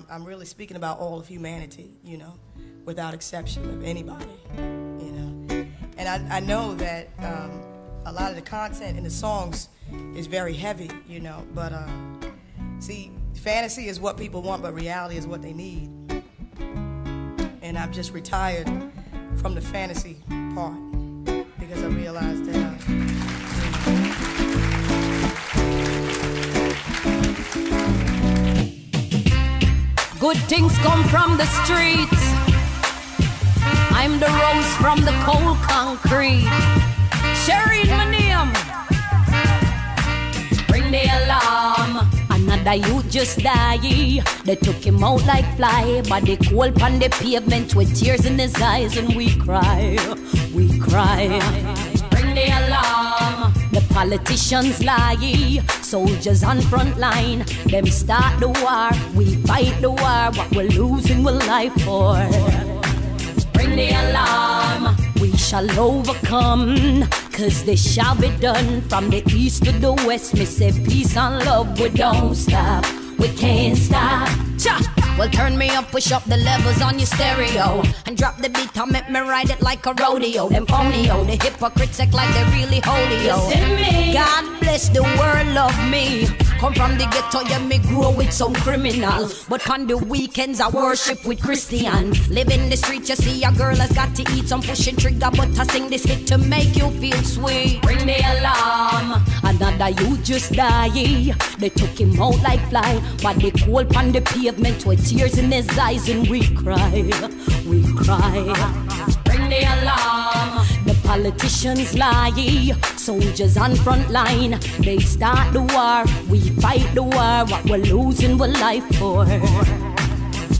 I'm, I'm really speaking about all of humanity, you know, without exception of anybody, you know. And I, I know that um, a lot of the content in the songs is very heavy, you know, but uh, see, fantasy is what people want, but reality is what they need. And I've just retired from the fantasy part because I realized that. Uh, Good things come from the streets. I'm the rose from the cold concrete. Sherry my name. Bring the alarm. Another youth just die. They took him out like fly, but they cold on the pavement with tears in his eyes, and we cry, we cry. Bring the alarm. The politicians lie, soldiers on front line. Them start the war, we fight the war. What we're losing, we'll life for. Bring the alarm. We shall overcome, cause this shall be done from the east to the west. Me say peace and love, we don't stop, we can't stop. Cha! Well, turn me up, push up the levels on your stereo. And drop the beat, and make me ride it like a rodeo. Them phony, oh, the hypocrites act like they really holy, oh. yo. God bless the world of me. Come from the ghetto, yeah, me grow with some criminal. But on the weekends, I worship with Christians. Live in the street, you see a girl has got to eat some pushing trigger. But I sing this hit to make you feel sweet. Bring the alarm. Another you just die. They took him out like fly, but they cold on the pavement with tears in his eyes, and we cry, we cry. Bring the alarm. Politicians lie, soldiers on front line. They start the war, we fight the war. What we're losing, we're life for.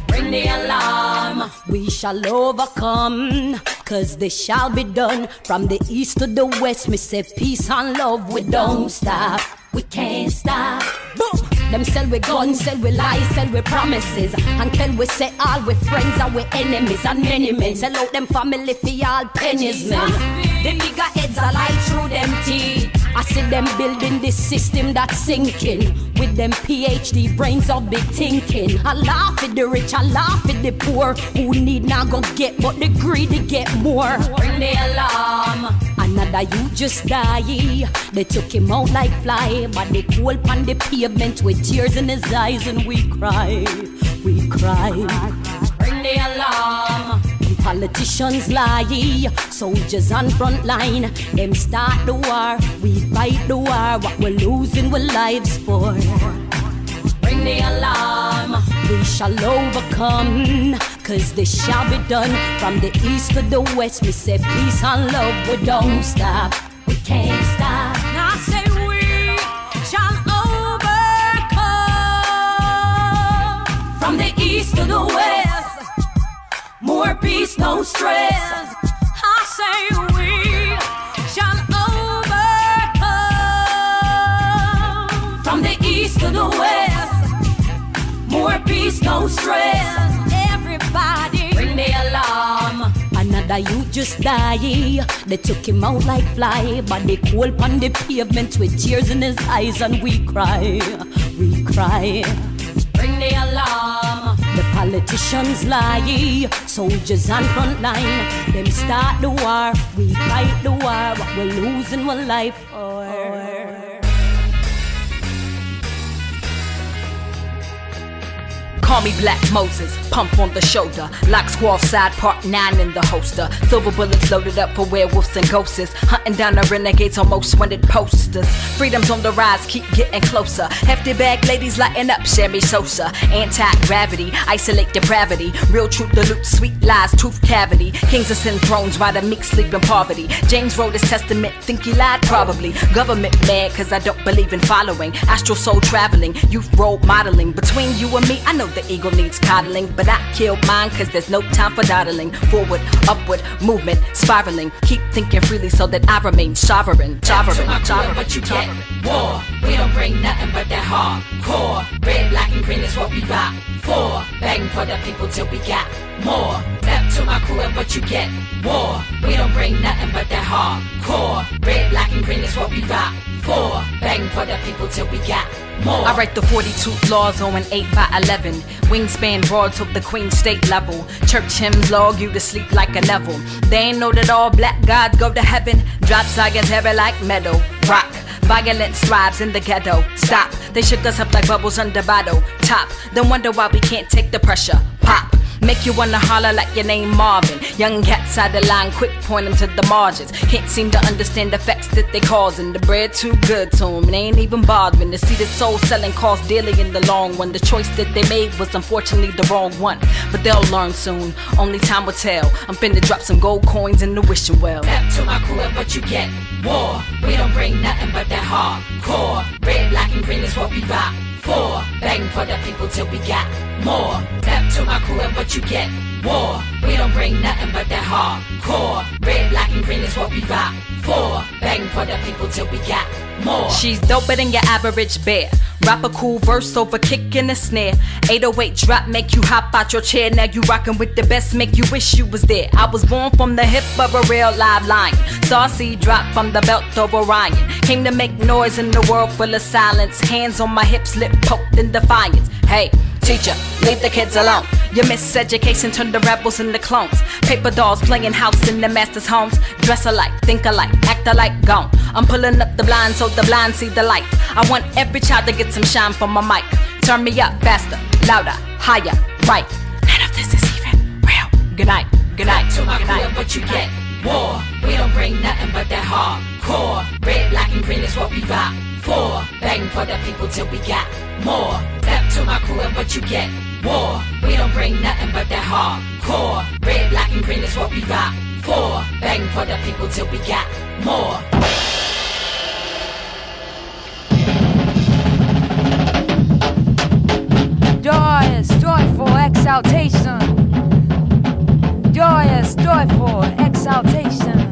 Bring the alarm. We shall overcome, cause this shall be done. From the east to the west, me say peace and love. We don't stop, we can't stop. Boom! Them sell we guns, sell we lies, sell we promises. And Until we say all we friends are we enemies and many men. Sell out them family for all pennies, man. The nigga heads are like through them teeth. I see them building this system that's sinking. With them PhD brains of big thinking. I laugh at the rich, I laugh at the poor. Who need not go get, but the greedy get more. Bring the alarm. Another you just die. They took him out like fly, but they cold on the pavement with tears in his eyes, and we cry, we cry. Bring the alarm. Politicians lie, soldiers on front line. Them start the war, we fight the war. What we're losing, we're lives for. Bring the alarm, we shall overcome. Cause this shall be done from the east to the west. We say peace and love, we don't stop, we can't stop. Now I say we shall overcome from the east to the west. More peace, no stress. I say we shall no stress. Everybody, bring the alarm. Another you just die. They took him out like fly, but they cold on the pavement with tears in his eyes, and we cry, we cry. Bring the alarm. The politicians lie, soldiers on front line. Them start the war, we fight the war. What we're losing, we're life for. Call me Black Moses, pump on the shoulder. Lock squall side, part 9 in the holster. Silver bullets loaded up for werewolves and ghosts. Hunting down the renegades on most wanted posters. Freedom's on the rise, keep getting closer. Hefty bag ladies lighting up, Sherry Sosa. Anti gravity, isolate depravity. Real truth, the sweet lies, tooth cavity. Kings ascend thrones while the meek sleep in poverty. James wrote his testament, think he lied probably. Government mad, cause I don't believe in following. Astral soul traveling, youth role modeling. Between you and me, I know the ego needs coddling, but I killed mine cause there's no time for dawdling. Forward, upward, movement, spiraling. Keep thinking freely so that I remain sovereign. Sovereign, sovereign. What you get? War. We don't bring nothing but that hardcore. Red, black, and green is what we rock for. Begging for the people till we got more. Step to my crew and what you get? War. We don't bring nothing but that hardcore. Red, black, and green is what we rock Four, bang for the people till we got more. I write the 42 laws on an 8 by 11. Wingspan broad to the Queen State level. Church hymns log you to sleep like a Neville. They ain't know that all black gods go to heaven. Drop science heavy like metal. Rock. Violence thrives in the ghetto. Stop. They shook us up like bubbles under bottle. Top. Then wonder why we can't take the pressure. Pop. Make you wanna holler like your name Marvin. Young cats out the line, quick point them to the margins. Can't seem to understand the facts that they causing. The bread too good to them, they ain't even bothering the soul selling cost dearly in the long run. The choice that they made was unfortunately the wrong one, but they'll learn soon. Only time will tell. I'm finna drop some gold coins in the wishing well. Step to my crew and what you get. War. We don't bring nothing but that hardcore. Red, black, and green is what we rock for. Bang for the people till we got more. Step to my crew and what you get. War. We don't bring nothing but that hardcore. Red, black, and green is what we rock for. Bang for the people till we got more. She's doper than your average bear. Rap a cool verse over kick and a snare. 808 drop make you hop out your chair. Now you rockin' with the best, make you wish you was there. I was born from the hip of a real live lion. Saucy drop from the belt of Orion. Came to make noise in the world full of silence. Hands on my hips, lip poked in defiance. Hey, teacher, leave the kids alone. Your miseducation turned the rebels into clones. Paper dolls playing house in the master's homes. Dress alike, think alike, act alike, gone. I'm pulling up the blind so the blind see the light. I want every child to get some shine from my mic. Turn me up faster, louder, higher, right. None of this is even real. Good night, good night. to my good night. what you get. War. We don't bring nothing but that hardcore. Red, black, and green is what we rock for. Bang for the people till we got more. Step to my crew and what you get. War. We don't bring nothing but that hardcore. Red, black, and green is what we rock for. Bang for the people till we got more. Joyous, joyful exaltation. Joyous, joyful exaltation.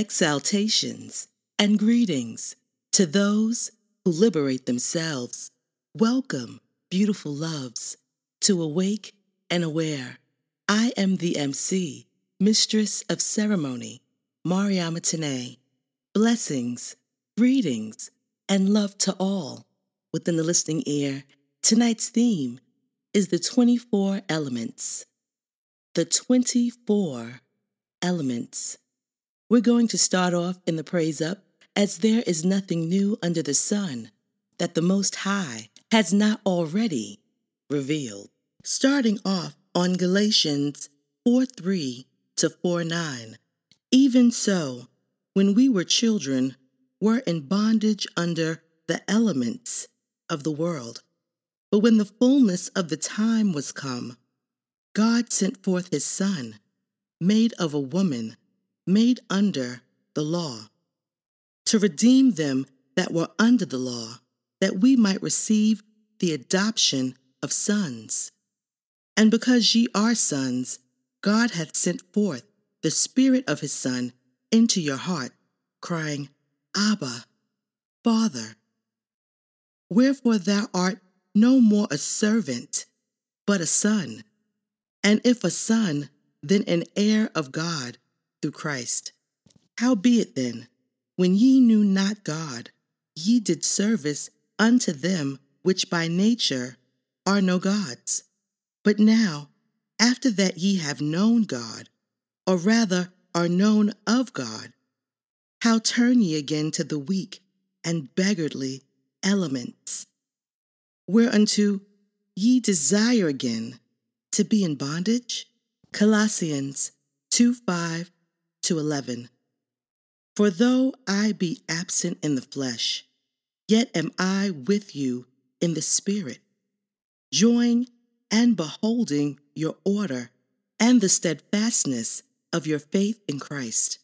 Exaltations and greetings to those who liberate themselves. Welcome, beautiful loves, to Awake and Aware. I am the MC, Mistress of Ceremony, Mariama Tené. Blessings, greetings, and love to all. Within the listening ear, tonight's theme is the 24 elements. The 24 elements. We're going to start off in the praise up as there is nothing new under the sun that the Most High has not already revealed. Starting off on Galatians 4 3 to 4 9. Even so, when we were children, were in bondage under the elements of the world. But when the fullness of the time was come, God sent forth his Son, made of a woman, made under the law, to redeem them that were under the law, that we might receive the adoption of sons. And because ye are sons, God hath sent forth the Spirit of his Son into your heart, crying, Abba, Father. Wherefore thou art no more a servant, but a son. And if a son, then an heir of God through Christ. Howbeit then, when ye knew not God, ye did service unto them which by nature are no gods. But now, after that ye have known God, or rather are known of God, how turn ye again to the weak and beggarly elements, whereunto ye desire again to be in bondage? Colossians 2 5 to 11. For though I be absent in the flesh, yet am I with you in the Spirit, joying and beholding your order and the steadfastness of your faith in Christ.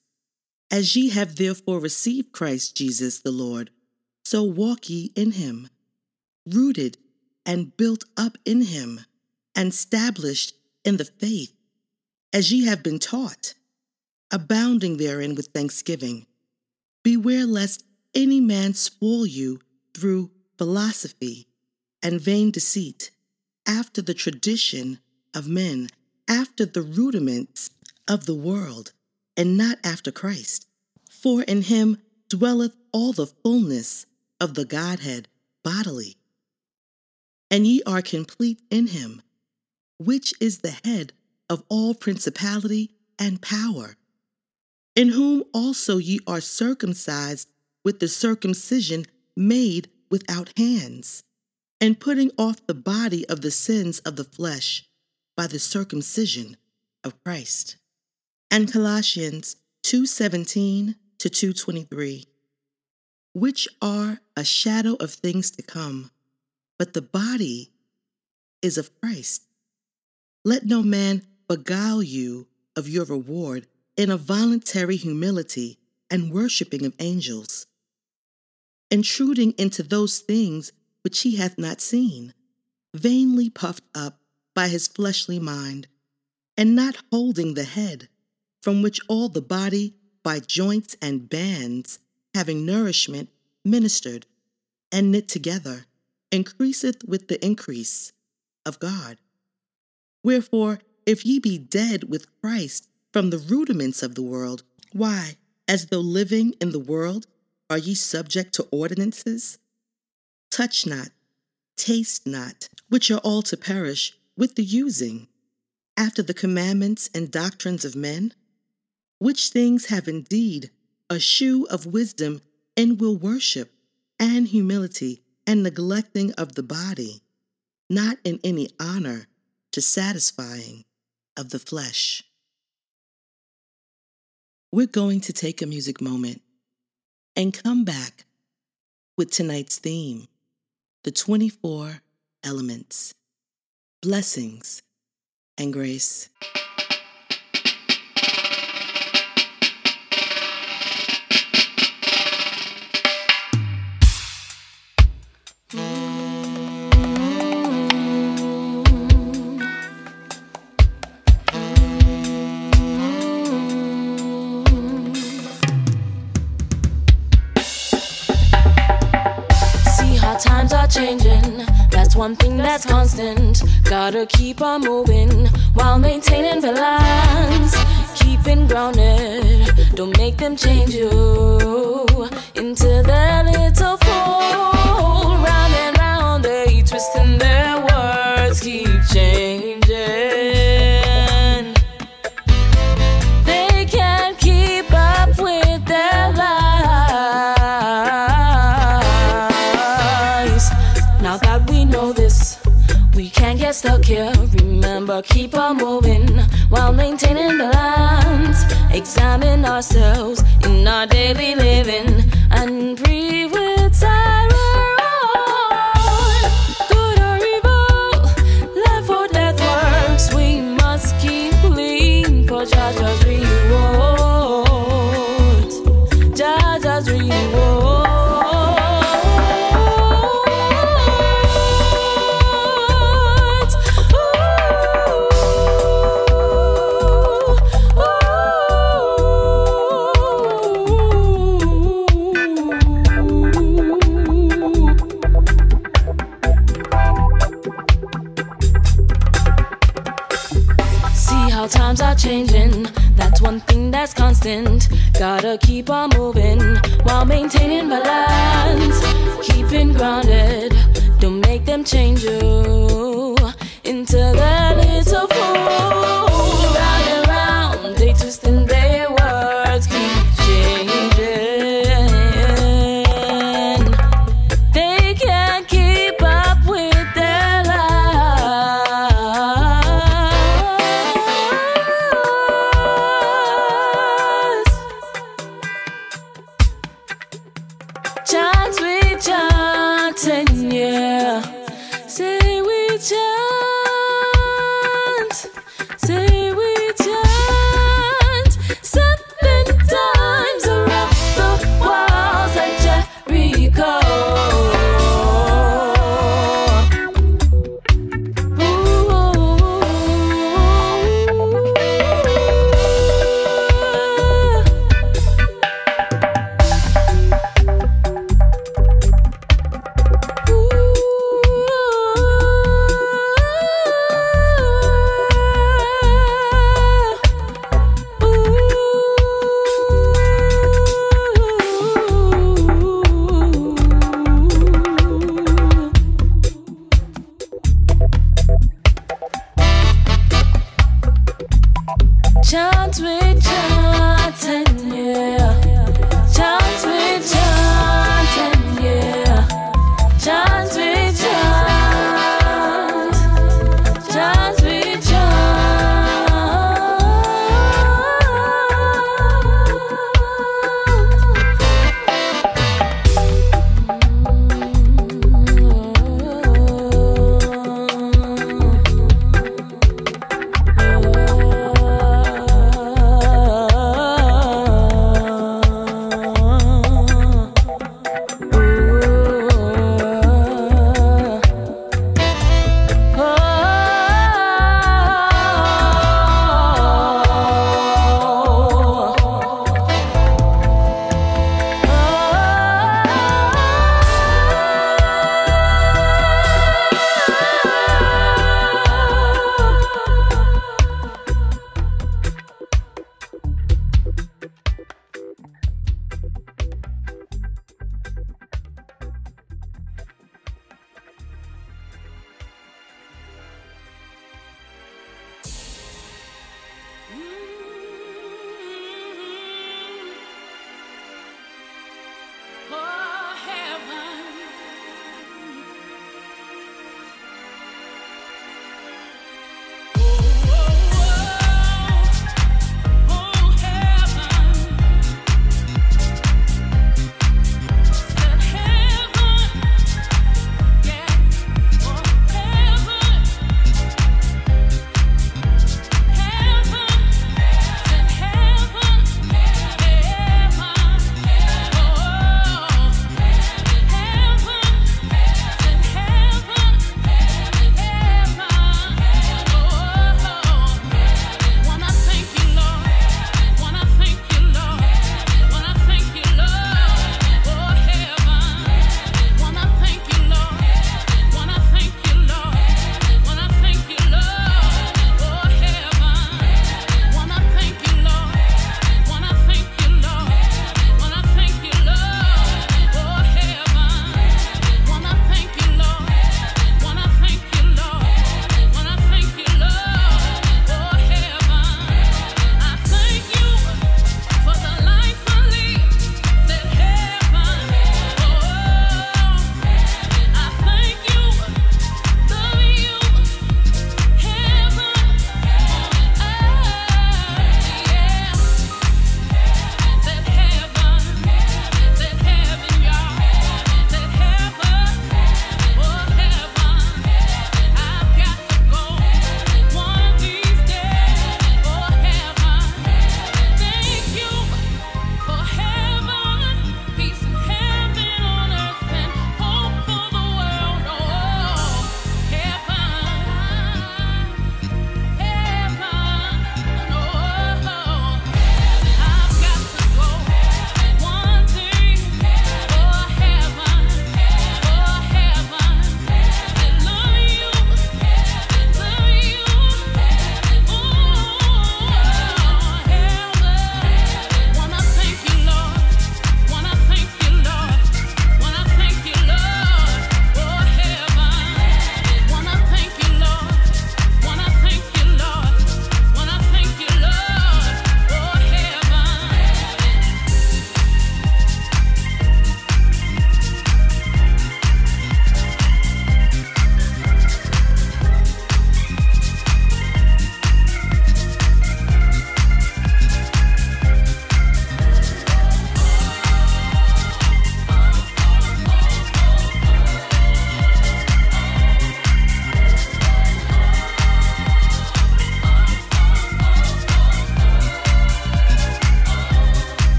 As ye have therefore received Christ Jesus the Lord, so walk ye in him, rooted and built up in him, and established in the faith, as ye have been taught, abounding therein with thanksgiving. Beware lest any man spoil you through philosophy and vain deceit, after the tradition of men, after the rudiments of the world, and not after Christ. For in him dwelleth all the fullness of the Godhead bodily. And ye are complete in him, which is the head of all principality and power, in whom also ye are circumcised with the circumcision made without hands, and putting off the body of the sins of the flesh by the circumcision of Christ. And Colossians 2:17 to 2:23, which are a shadow of things to come, but the body is of Christ. Let no man beguile you of your reward in a voluntary humility and worshiping of angels intruding into those things which he hath not seen, vainly puffed up by his fleshly mind, and not holding the head, from which all the body by joints and bands, having nourishment, ministered and knit together, increaseth with the increase of God. Wherefore, if ye be dead with Christ from the rudiments of the world, why, as though living in the world, are ye subject to ordinances? Touch not, taste not, which are all to perish with the using, after the commandments and doctrines of men? Which things have indeed a shew of wisdom and will worship, and humility, and neglecting of the body, not in any honor to satisfying of the flesh. We're going to take a music moment and come back with tonight's theme the 24 elements, blessings, and grace. One thing that's constant. Gotta keep on moving while maintaining balance. Keeping grounded, don't make them change you into their little fool. Round and round, they twisting their words, keep on moving while maintaining balance. Examine ourselves in our daily living constant. Gotta keep on moving while maintaining balance. Keeping grounded, don't make them change you into that little.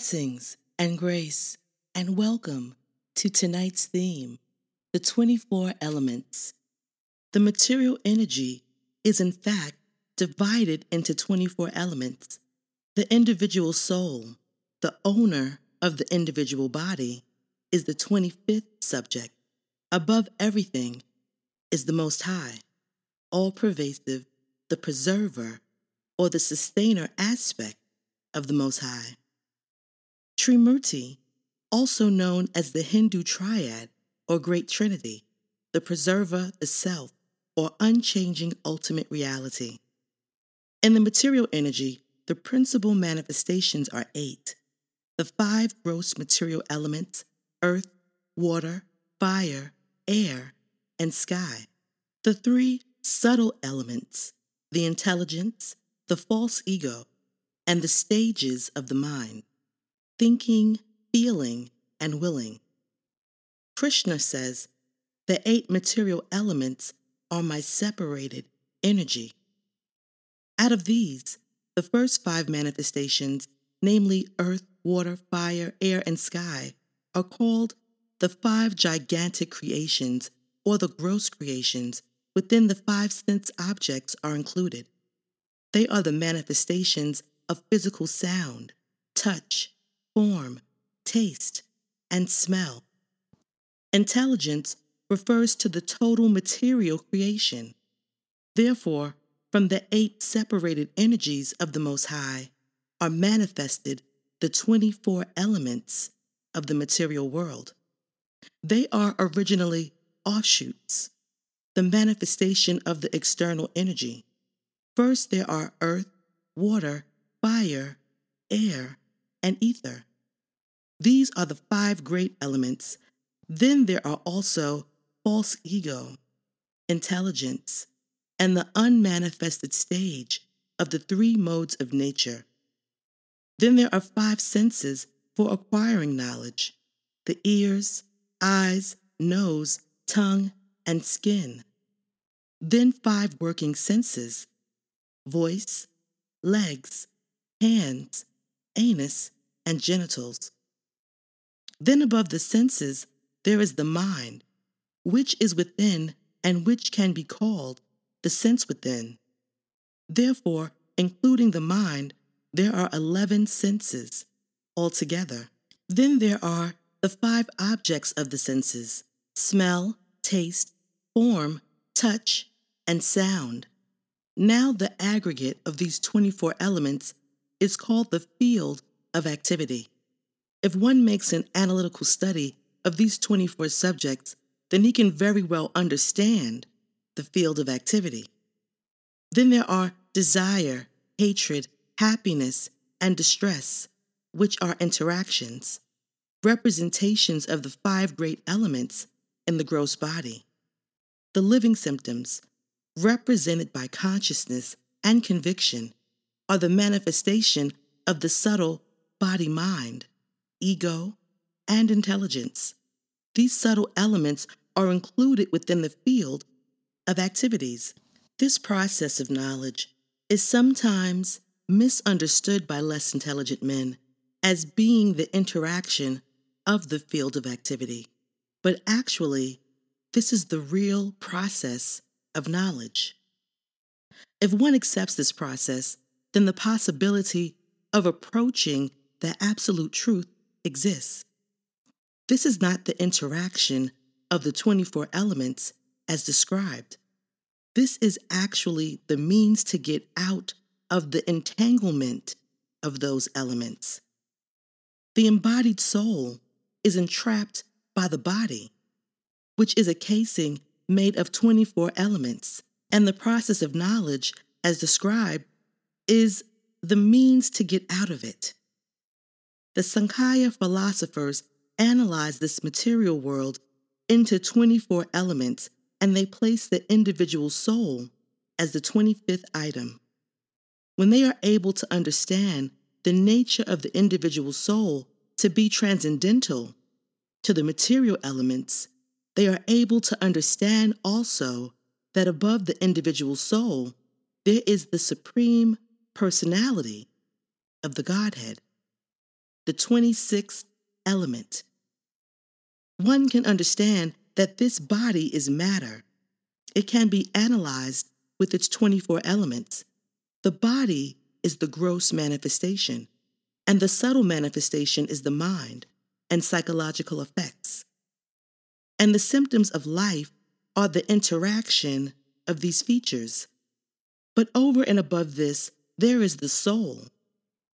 Blessings and grace, and welcome to tonight's theme the 24 elements. The material energy is, in fact, divided into 24 elements. The individual soul, the owner of the individual body, is the 25th subject. Above everything is the Most High, all pervasive, the preserver, or the sustainer aspect of the Most High. Trimurti, also known as the Hindu triad or Great Trinity, the preserver, the self, or unchanging ultimate reality. In the material energy, the principal manifestations are eight. The five gross material elements earth, water, fire, air, and sky. The three subtle elements the intelligence, the false ego, and the stages of the mind thinking, feeling, and willing. Krishna says, The eight material elements are my separated energy. Out of these, the first five manifestations, namely earth, water, fire, air, and sky, are called the five gigantic creations or the gross creations within the five sense objects are included. They are the manifestations of physical sound, touch, form, taste, and smell. Intelligence refers to the total material creation. Therefore, from the eight separated energies of the Most High are manifested the 24 elements of the material world. They are originally offshoots, the manifestation of the external energy. First, there are earth, water, fire, air, and ether. These are the five great elements. Then there are also false ego, intelligence, and the unmanifested stage of the three modes of nature. Then there are five senses for acquiring knowledge the ears, eyes, nose, tongue, and skin. Then five working senses voice, legs, hands, anus, and genitals. Then above the senses, there is the mind, which is within and which can be called the sense within. Therefore, including the mind, there are 11 senses altogether. Then there are the five objects of the senses smell, taste, form, touch, and sound. Now, the aggregate of these 24 elements is called the field of activity. If one makes an analytical study of these 24 subjects, then he can very well understand the field of activity. Then there are desire, hatred, happiness, and distress, which are interactions, representations of the five great elements in the gross body. The living symptoms, represented by consciousness and conviction, are the manifestation of the subtle body mind, ego, and intelligence. These subtle elements are included within the field of activities. This process of knowledge is sometimes misunderstood by less intelligent men as being the interaction of the field of activity, but actually, this is the real process of knowledge. If one accepts this process, then the possibility of approaching the absolute truth exists. This is not the interaction of the 24 elements as described. This is actually the means to get out of the entanglement of those elements. The embodied soul is entrapped by the body, which is a casing made of 24 elements, and the process of knowledge, as described, is the means to get out of it. The Sankhya philosophers analyze this material world into 24 elements and they place the individual soul as the 25th item. When they are able to understand the nature of the individual soul to be transcendental to the material elements, they are able to understand also that above the individual soul, there is the supreme personality of the Godhead. the 26th element. One can understand that this body is matter. It can be analyzed with its 24 elements. The body is the gross manifestation, and the subtle manifestation is the mind and psychological effects. And the symptoms of life are the interaction of these features. But over and above this, there is the soul,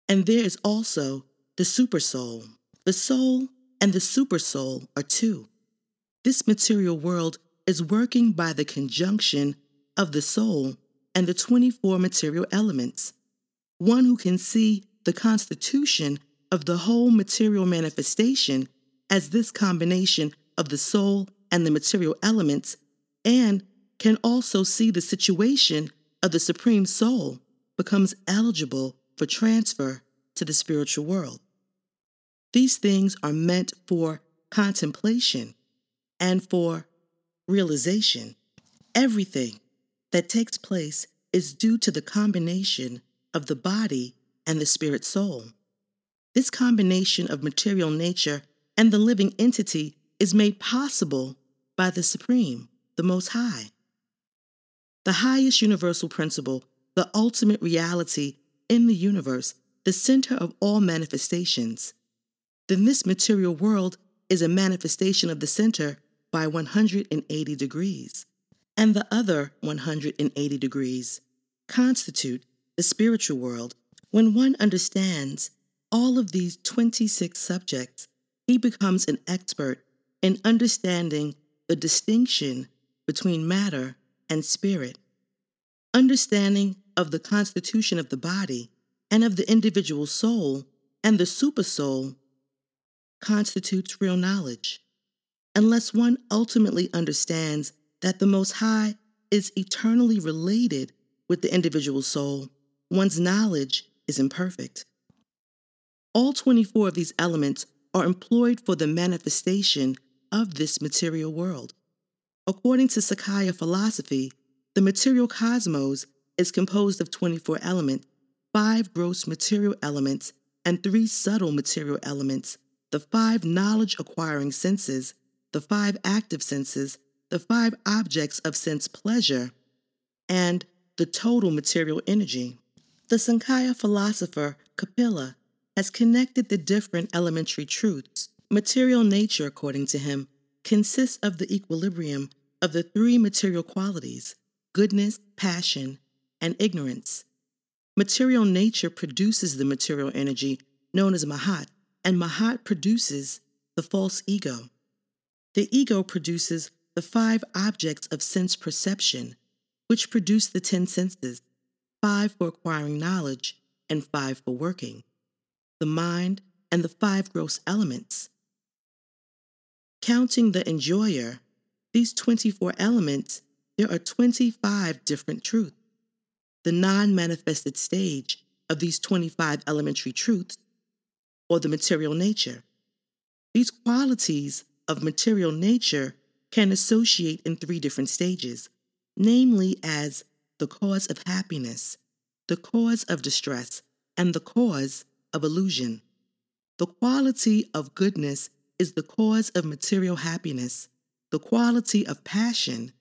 and there is also the supersoul. The soul and the supersoul are two. This material world is working by the conjunction of the soul and the 24 material elements. One who can see the constitution of the whole material manifestation as this combination of the soul and the material elements, and can also see the situation of the Supreme Soul becomes eligible for transfer to the spiritual world. These things are meant for contemplation and for realization. Everything that takes place is due to the combination of the body and the spirit soul. This combination of material nature and the living entity is made possible by the Supreme, the Most High. The highest universal principle, the ultimate reality in the universe, the center of all manifestations then this material world is a manifestation of the center by 180 degrees, and the other 180 degrees constitute the spiritual world. When one understands all of these 26 subjects, he becomes an expert in understanding the distinction between matter and spirit, understanding of the constitution of the body and of the individual soul and the supersoul constitutes real knowledge, unless one ultimately understands that the Most High is eternally related with the individual soul, one's knowledge is imperfect. All 24 of these elements are employed for the manifestation of this material world. According to Sankhya philosophy, the material cosmos is composed of 24 elements, five gross material elements, and three subtle material elements the five knowledge acquiring senses, the five active senses, the five objects of sense pleasure, and the total material energy. The Sankhya philosopher Kapila has connected the different elementary truths. Material nature, according to him, consists of the equilibrium of the three material qualities goodness, passion, and ignorance. Material nature produces the material energy known as Mahat, and Mahat produces the false ego. The ego produces the five objects of sense perception, which produce the ten senses five for acquiring knowledge and five for working, the mind, and the five gross elements. Counting the enjoyer, these 24 elements, there are 25 different truths. The non manifested stage of these 25 elementary truths or the material nature. These qualities of material nature can associate in three different stages, namely as the cause of happiness, the cause of distress, and the cause of illusion. The quality of goodness is the cause of material happiness. The quality of passion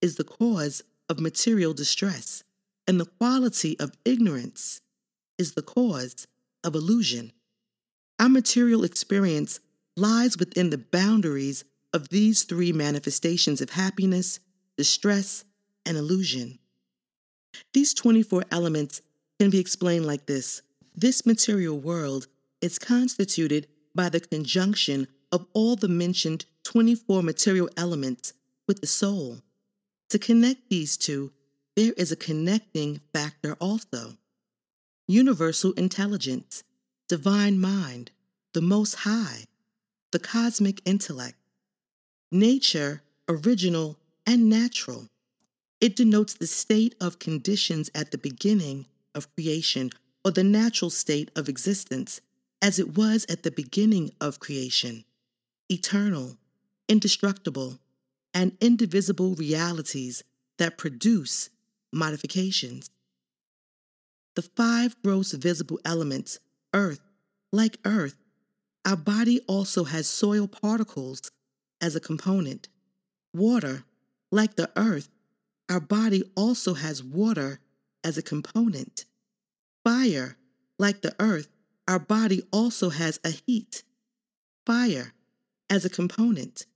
is the cause of material distress. And the quality of ignorance is the cause of illusion. Our material experience lies within the boundaries of these three manifestations of happiness, distress, and illusion. These 24 elements can be explained like this This material world is constituted by the conjunction of all the mentioned 24 material elements with the soul. To connect these two, there is a connecting factor also universal intelligence divine mind, the Most High, the cosmic intellect, nature, original, and natural. It denotes the state of conditions at the beginning of creation or the natural state of existence as it was at the beginning of creation, eternal, indestructible, and indivisible realities that produce modifications. The five gross visible elements earth, like earth, our body also has soil particles as a component. Water, like the earth, our body also has water as a component. Fire, like the earth, our body also has a heat. Fire as a component.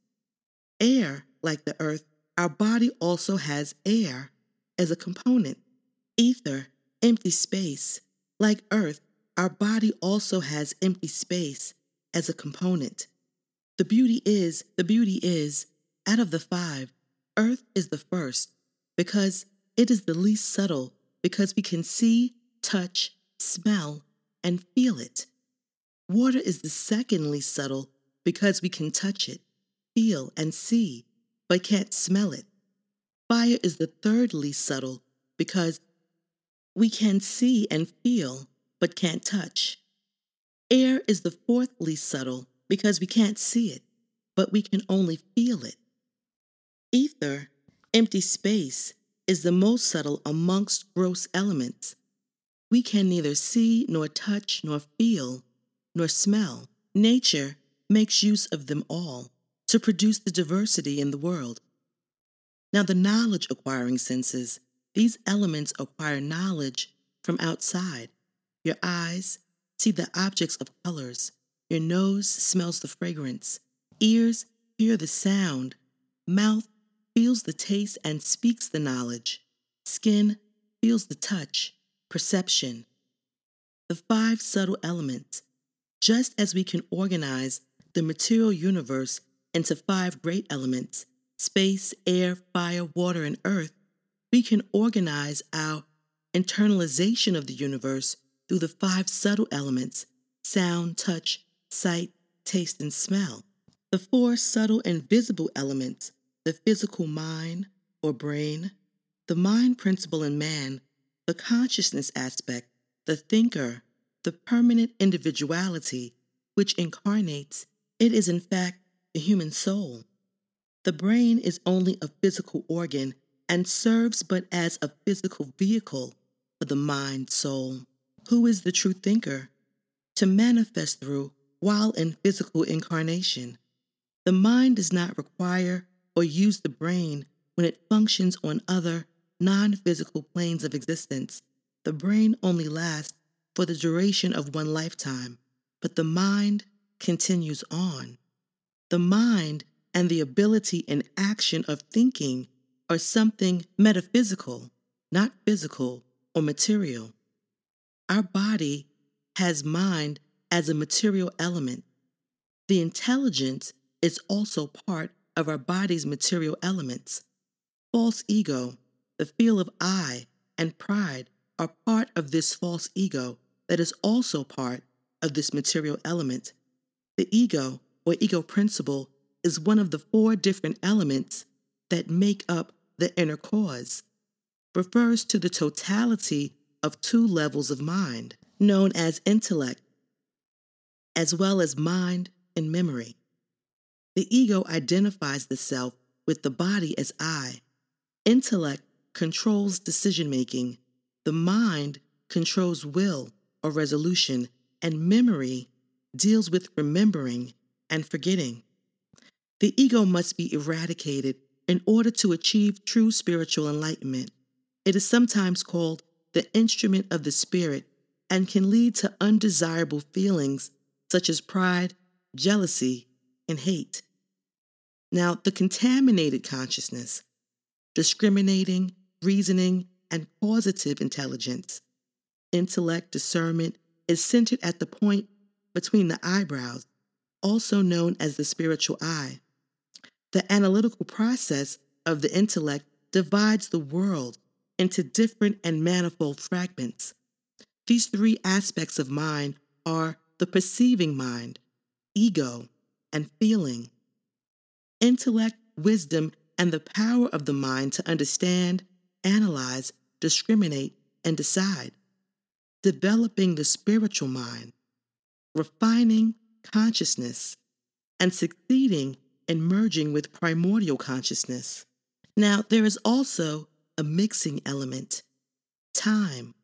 Air, like the earth, our body also has air as a component. Ether, empty space, like earth, our body also has empty space as a component. The beauty is, the beauty is, out of the five, earth is the first because it is the least subtle, because we can see, touch, smell, and feel it. Water is the second least subtle because we can touch it, feel, and see, but can't smell it. Fire is the third least subtle because we can see and feel, but can't touch. Air is the fourth least subtle because we can't see it, but we can only feel it. Ether, empty space, is the most subtle amongst gross elements. We can neither see, nor touch, nor feel, nor smell. Nature makes use of them all to produce the diversity in the world. Now, the knowledge acquiring senses, these elements acquire knowledge from outside. Your eyes see the objects of colors, your nose smells the fragrance, ears hear the sound, mouth feels the taste and speaks the knowledge, skin feels the touch, perception. The five subtle elements, just as we can organize the material universe into five great elements space, air, fire, water, and earth, we can organize our internalization of the universe through the five subtle elements sound, touch, sight, taste, and smell. The four subtle and visible elements the physical mind or brain, the mind principle in man, the consciousness aspect, the thinker, the permanent individuality which incarnates, it is in fact the human soul. The brain is only a physical organ and serves but as a physical vehicle for the mind soul. Who is the true thinker? To manifest through while in physical incarnation. The mind does not require or use the brain when it functions on other non physical planes of existence. The brain only lasts for the duration of one lifetime, but the mind continues on. The mind and the ability and action of thinking are something metaphysical, not physical or material. Our body has mind as a material element. The intelligence is also part of our body's material elements. False ego, the feel of I, and pride are part of this false ego that is also part of this material element. The ego, or ego principle, is one of the four different elements that make up the inner cause, refers to the totality of two levels of mind, known as intellect, as well as mind and memory. The ego identifies the self with the body as I. Intellect controls decision making. The mind controls will or resolution, and memory deals with remembering and forgetting. The ego must be eradicated in order to achieve true spiritual enlightenment. It is sometimes called the instrument of the spirit and can lead to undesirable feelings such as pride, jealousy, and hate. Now, the contaminated consciousness, discriminating, reasoning, and causative intelligence, intellect, discernment, is centered at the point between the eyebrows, also known as the spiritual eye. The analytical process of the intellect divides the world into different and manifold fragments. These three aspects of mind are the perceiving mind, ego, and feeling. Intellect, wisdom, and the power of the mind to understand, analyze, discriminate, and decide. Developing the spiritual mind, refining consciousness, and succeeding in merging with primordial consciousness. Now, there is also a mixing element time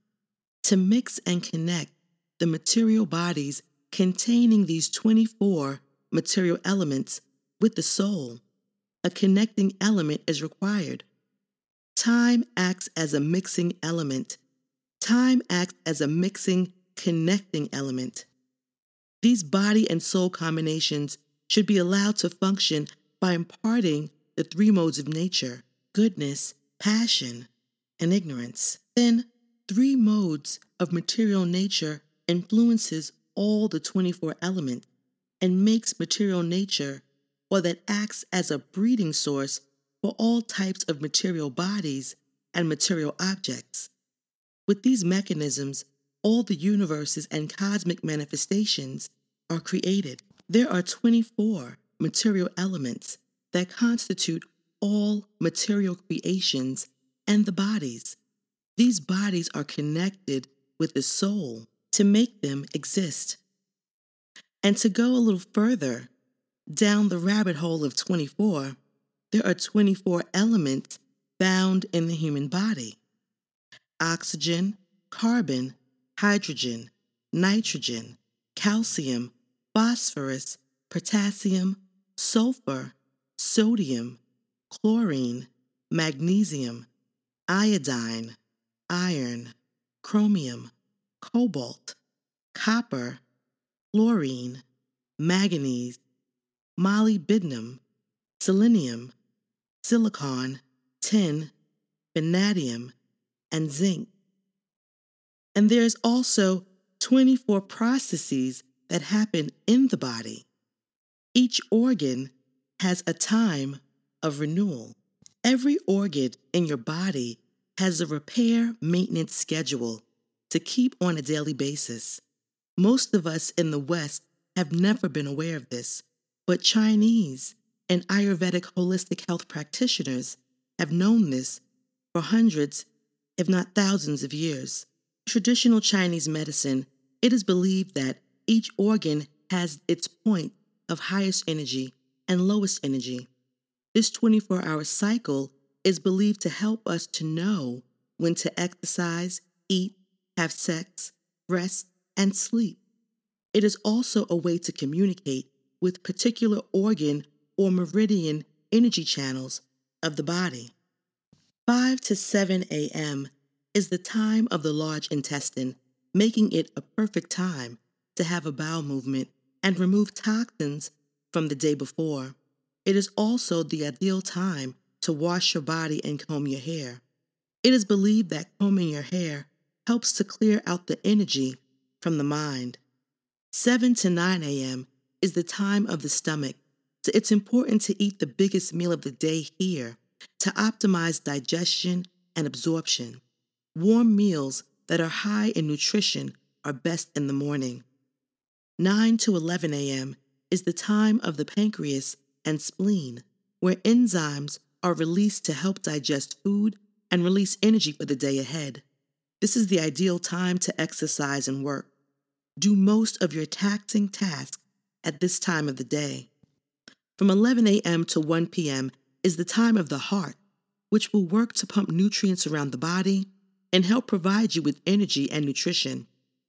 to mix and connect the material bodies containing these 24 material elements with the soul, a connecting element is required. Time acts as a mixing element. Time acts as a mixing, connecting element. These body and soul combinations should be allowed to function by imparting the three modes of nature goodness, passion, and ignorance. Then, three modes of material nature influences all the 24 elements and makes material nature or that acts as a breeding source for all types of material bodies and material objects. With these mechanisms, all the universes and cosmic manifestations are created. There are 24 material elements that constitute all material creations and the bodies. These bodies are connected with the soul to make them exist. And to go a little further, down the rabbit hole of 24, there are 24 elements found in the human body oxygen, carbon, hydrogen, nitrogen, calcium, phosphorus, potassium, sulfur, sodium, chlorine, magnesium, iodine, iron, chromium, cobalt, copper, fluorine, manganese, molybdenum, selenium, silicon, tin, vanadium, and zinc. And there's also 24 processes that happen in the body. Each organ has a time of renewal. Every organ in your body has a repair maintenance schedule to keep on a daily basis. Most of us in the West have never been aware of this but Chinese and Ayurvedic holistic health practitioners have known this for hundreds, if not thousands, of years. Traditional Chinese medicine, it is believed that each organ has its point of highest energy and lowest energy. This 24 hour cycle is believed to help us to know when to exercise, eat, have sex, rest, and sleep. It is also a way to communicate with particular organ or meridian energy channels of the body. 5 to 7 a.m. is the time of the large intestine, making it a perfect time to have a bowel movement and remove toxins from the day before. It is also the ideal time to wash your body and comb your hair. It is believed that combing your hair helps to clear out the energy from the mind. 7 to 9 a.m is the time of the stomach, so it's important to eat the biggest meal of the day here to optimize digestion and absorption. Warm meals that are high in nutrition are best in the morning. 9 to 11 a.m. is the time of the pancreas and spleen, where enzymes are released to help digest food and release energy for the day ahead. This is the ideal time to exercise and work. Do most of your taxing tasks at this time of the day. From 11 a.m. to 1 p.m. is the time of the heart, which will work to pump nutrients around the body and help provide you with energy and nutrition.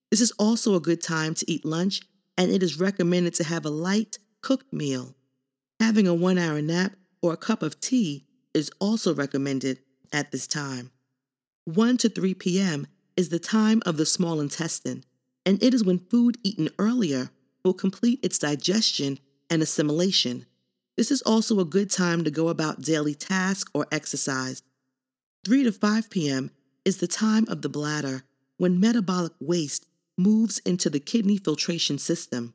This is also a good time to eat lunch, and it is recommended to have a light, cooked meal. Having a one hour nap or a cup of tea is also recommended at this time. 1 to 3 p.m. is the time of the small intestine, and it is when food eaten earlier will complete its digestion and assimilation. This is also a good time to go about daily tasks or exercise. 3 to 5 p.m. is the time of the bladder when metabolic waste moves into the kidney filtration system.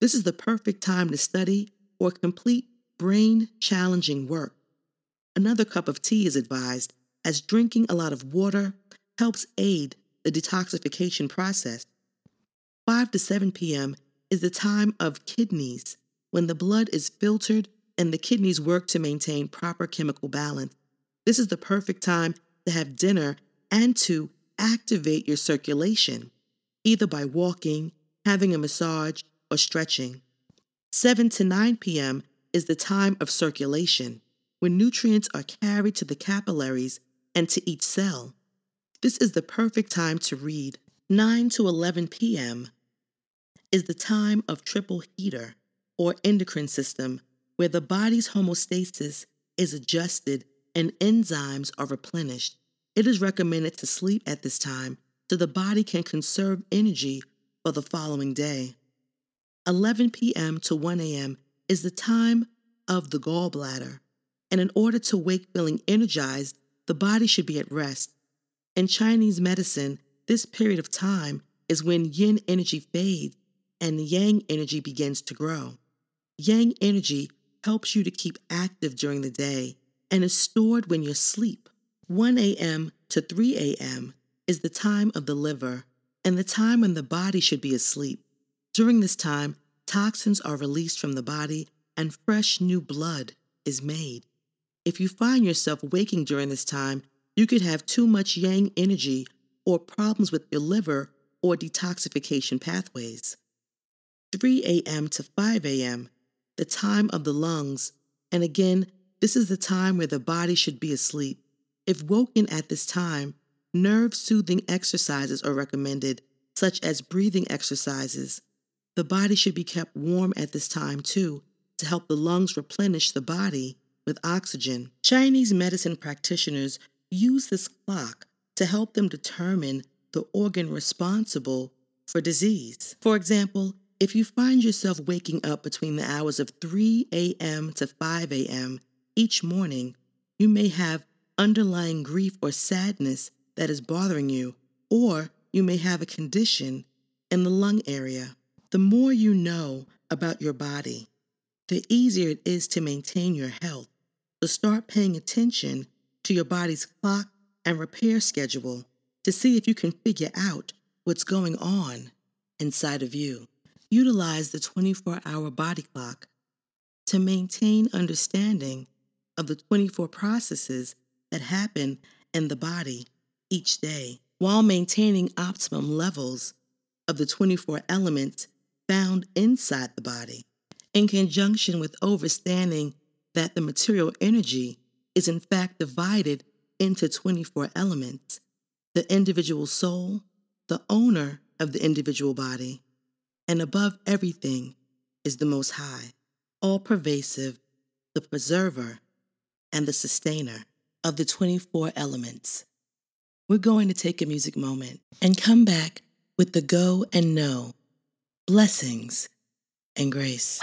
This is the perfect time to study or complete brain challenging work. Another cup of tea is advised, as drinking a lot of water helps aid the detoxification process. 5 to 7 p.m is the time of kidneys, when the blood is filtered and the kidneys work to maintain proper chemical balance. This is the perfect time to have dinner and to activate your circulation, either by walking, having a massage, or stretching. 7 to 9 p.m. is the time of circulation, when nutrients are carried to the capillaries and to each cell. This is the perfect time to read. 9 to 11 p.m is the time of triple heater or endocrine system where the body's homeostasis is adjusted and enzymes are replenished. It is recommended to sleep at this time so the body can conserve energy for the following day. 11 p.m. to 1 a.m. is the time of the gallbladder, and in order to wake feeling energized, the body should be at rest. In Chinese medicine, this period of time is when yin energy fades and yang energy begins to grow. Yang energy helps you to keep active during the day and is stored when you sleep. 1 a.m. to 3 a.m. is the time of the liver and the time when the body should be asleep. During this time, toxins are released from the body and fresh new blood is made. If you find yourself waking during this time, you could have too much yang energy or problems with your liver or detoxification pathways. 3 a.m. to 5 a.m., the time of the lungs, and again, this is the time where the body should be asleep. If woken at this time, nerve soothing exercises are recommended, such as breathing exercises. The body should be kept warm at this time, too, to help the lungs replenish the body with oxygen. Chinese medicine practitioners use this clock to help them determine the organ responsible for disease. For example, if you find yourself waking up between the hours of 3 a.m. to 5 a.m. each morning, you may have underlying grief or sadness that is bothering you, or you may have a condition in the lung area. The more you know about your body, the easier it is to maintain your health. So start paying attention to your body's clock and repair schedule to see if you can figure out what's going on inside of you. Utilize the 24 hour body clock to maintain understanding of the 24 processes that happen in the body each day while maintaining optimum levels of the 24 elements found inside the body, in conjunction with understanding that the material energy is in fact divided into 24 elements the individual soul, the owner of the individual body, and above everything is the Most High, all pervasive, the preserver, and the sustainer of the 24 elements. We're going to take a music moment and come back with the go and know, blessings, and grace.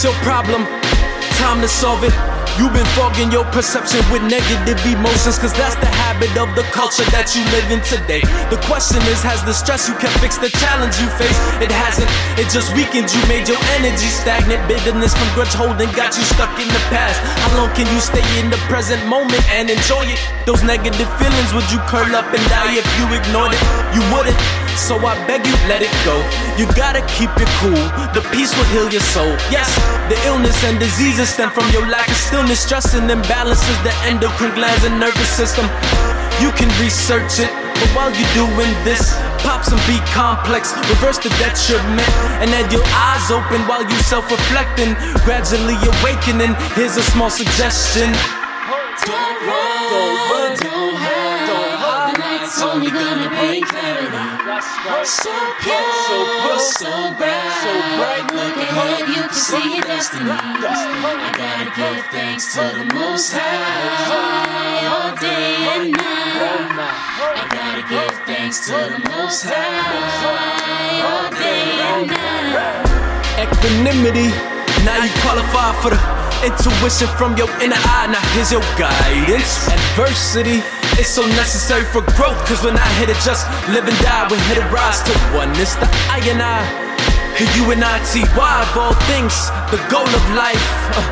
What's your problem? Time to solve it. You've been fogging your perception with negative emotions, cause that's the habit of the culture that you live in today. The question is, has the stress you can fix the challenge you face? It hasn't, it just weakened you, made your energy stagnant. Bitterness from grudge holding got you stuck in the past. How long can you stay in the present moment and enjoy it? Those negative feelings, would you curl up and die if you ignored it? You wouldn't. So I beg you, let it go. You gotta keep it cool. The peace will heal your soul. Yes, the illness and diseases stem from your lack of stillness, stress and imbalances, the endocrine glands and nervous system. You can research it, but while you're doing this, pop some B complex, reverse the detriment, and add your eyes open while you self-reflecting, gradually awakening. Here's a small suggestion. Don't run, don't run, night's only gonna bring clarity. So pure, so pure, so bright. So bright. Look ahead, you can see your destiny. I gotta give thanks to the Most High all day and night. I gotta give thanks to the Most High all day and night. Equanimity. Now you qualify for the intuition from your inner eye. Now here's your guidance. Adversity is so necessary for growth. Cause when I hit it, just live and die. We hit it rise to one. It's the I and I. The you and U-N-I-T-Y of all things. The goal of life. Uh,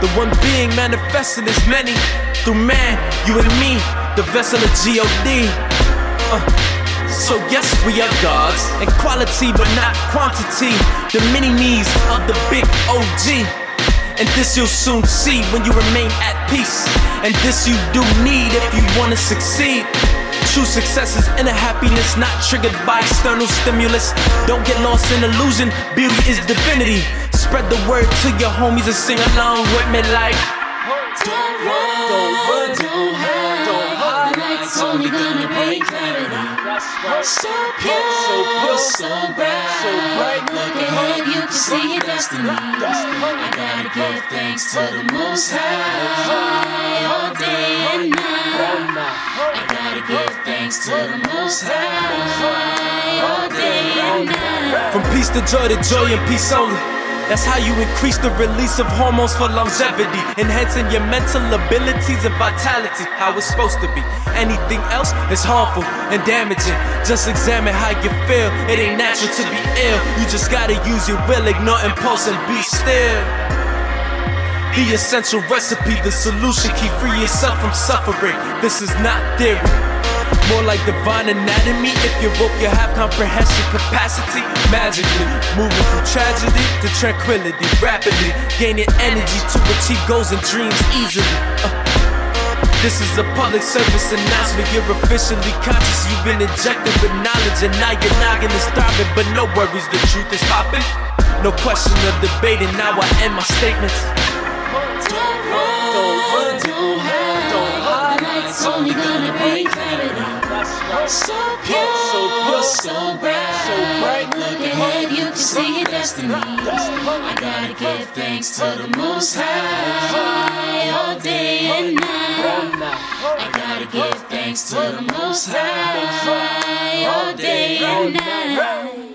the one being manifested as many. Through man, you and me. The vessel of G-O-D. Uh, so yes, we are gods in quality, but not quantity. The mini me's of the big OG. And this you'll soon see when you remain at peace. And this you do need if you wanna succeed. True success is inner happiness, not triggered by external stimulus. Don't get lost in illusion, beauty is divinity. Spread the word to your homies and sing along with me like. Don't run, don't run, So pure, so pure, so bright. So bright. Look ahead, you can see your destiny. I gotta give thanks to the Most High all day and night. I gotta give thanks to the Most High all day and night. From peace to joy to joy and peace only. That's how you increase the release of hormones for longevity, enhancing your mental abilities and vitality, how it's supposed to be. Anything else is harmful and damaging. Just examine how you feel. It ain't natural to be ill. You just gotta use your will, ignore impulse, and be still. The essential recipe, the solution. Keep free yourself from suffering. This is not theory. More like divine anatomy. If you're woke, you have comprehension capacity. Magically, moving from tragedy to tranquility rapidly. Gaining energy to achieve goals and dreams easily. Uh. This is a public service announcement. You're officially conscious. You've been injected with knowledge, and now your noggin is starving. But no worries, the truth is popping. No question of debating. Now I end my statements. Don't run, don't hide. The light's only gonna bring clarity. So pure, so bright. Look ahead, you can see your destiny. I gotta give thanks to the Most High. All day and night. I gotta give thanks to the Most High. All day and night.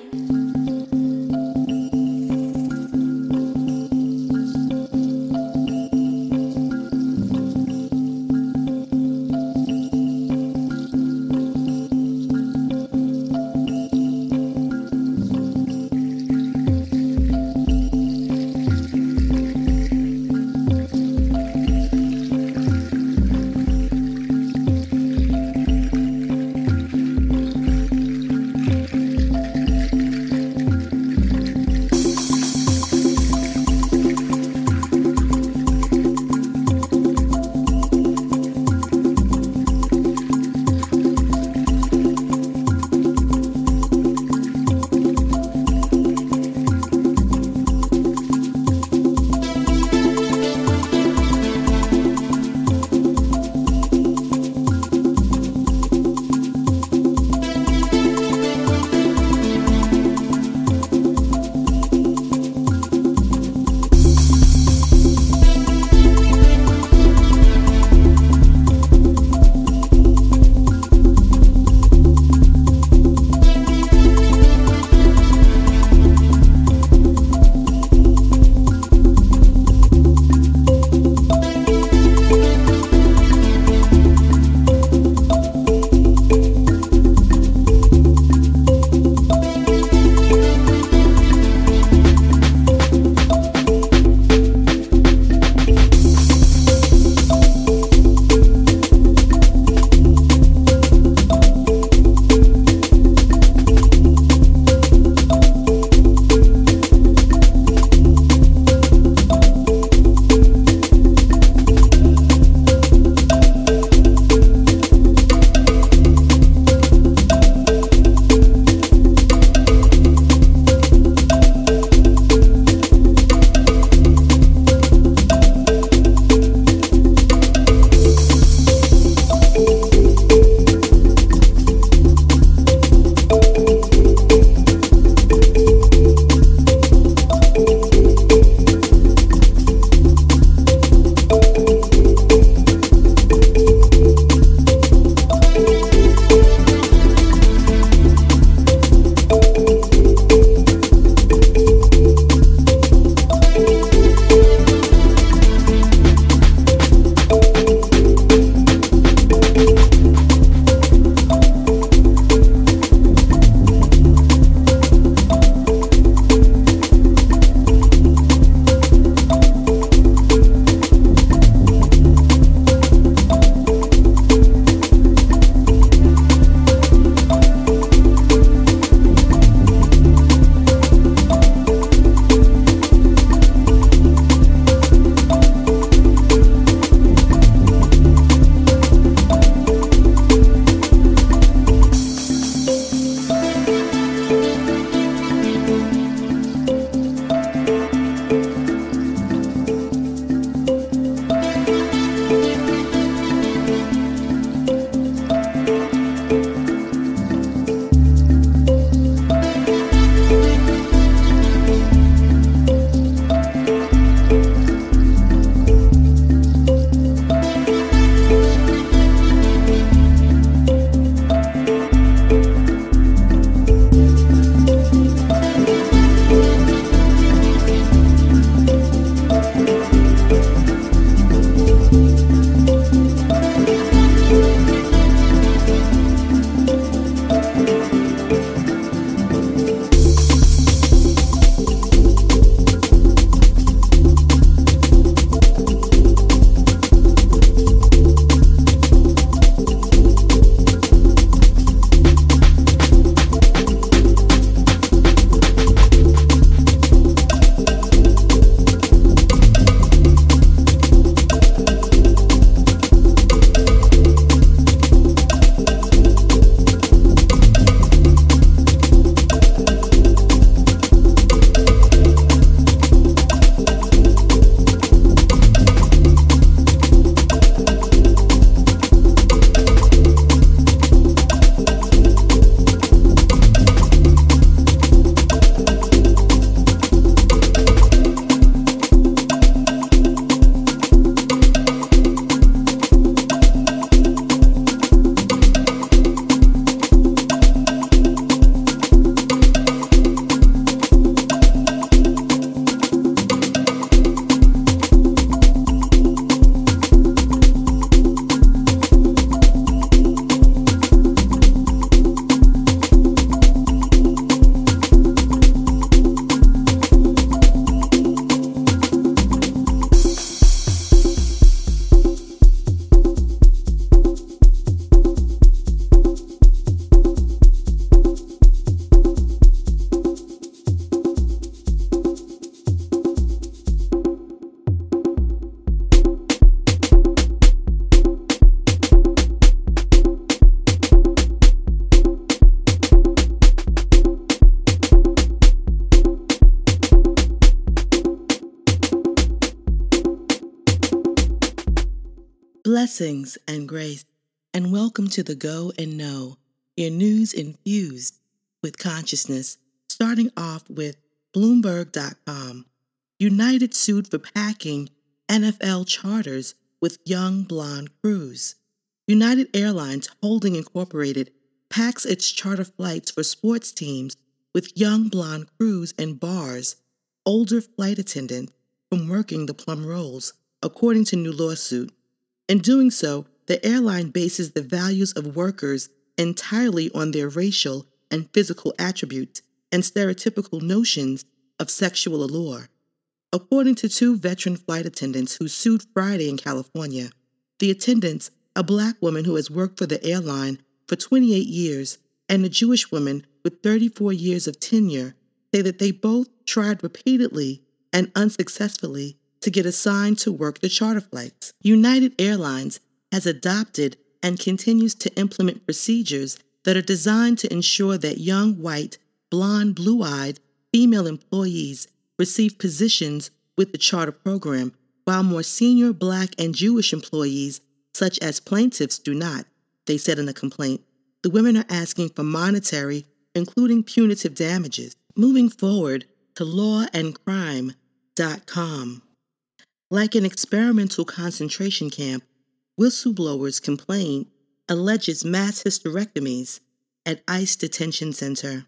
To the Go and Know, your news infused with consciousness, starting off with Bloomberg.com. United sued for packing NFL charters with young blonde crews. United Airlines Holding Incorporated packs its charter flights for sports teams with young blonde crews and bars older flight attendants from working the plum roles, according to new lawsuit. In doing so, the airline bases the values of workers entirely on their racial and physical attributes and stereotypical notions of sexual allure. According to two veteran flight attendants who sued Friday in California, the attendants, a black woman who has worked for the airline for 28 years and a Jewish woman with 34 years of tenure, say that they both tried repeatedly and unsuccessfully to get assigned to work the charter flights. United Airlines has adopted and continues to implement procedures that are designed to ensure that young, white, blonde, blue eyed female employees receive positions with the charter program, while more senior black and Jewish employees, such as plaintiffs, do not, they said in a complaint. The women are asking for monetary, including punitive damages. Moving forward to lawandcrime.com. Like an experimental concentration camp, whistleblowers' complaint alleges mass hysterectomies at ICE Detention Center.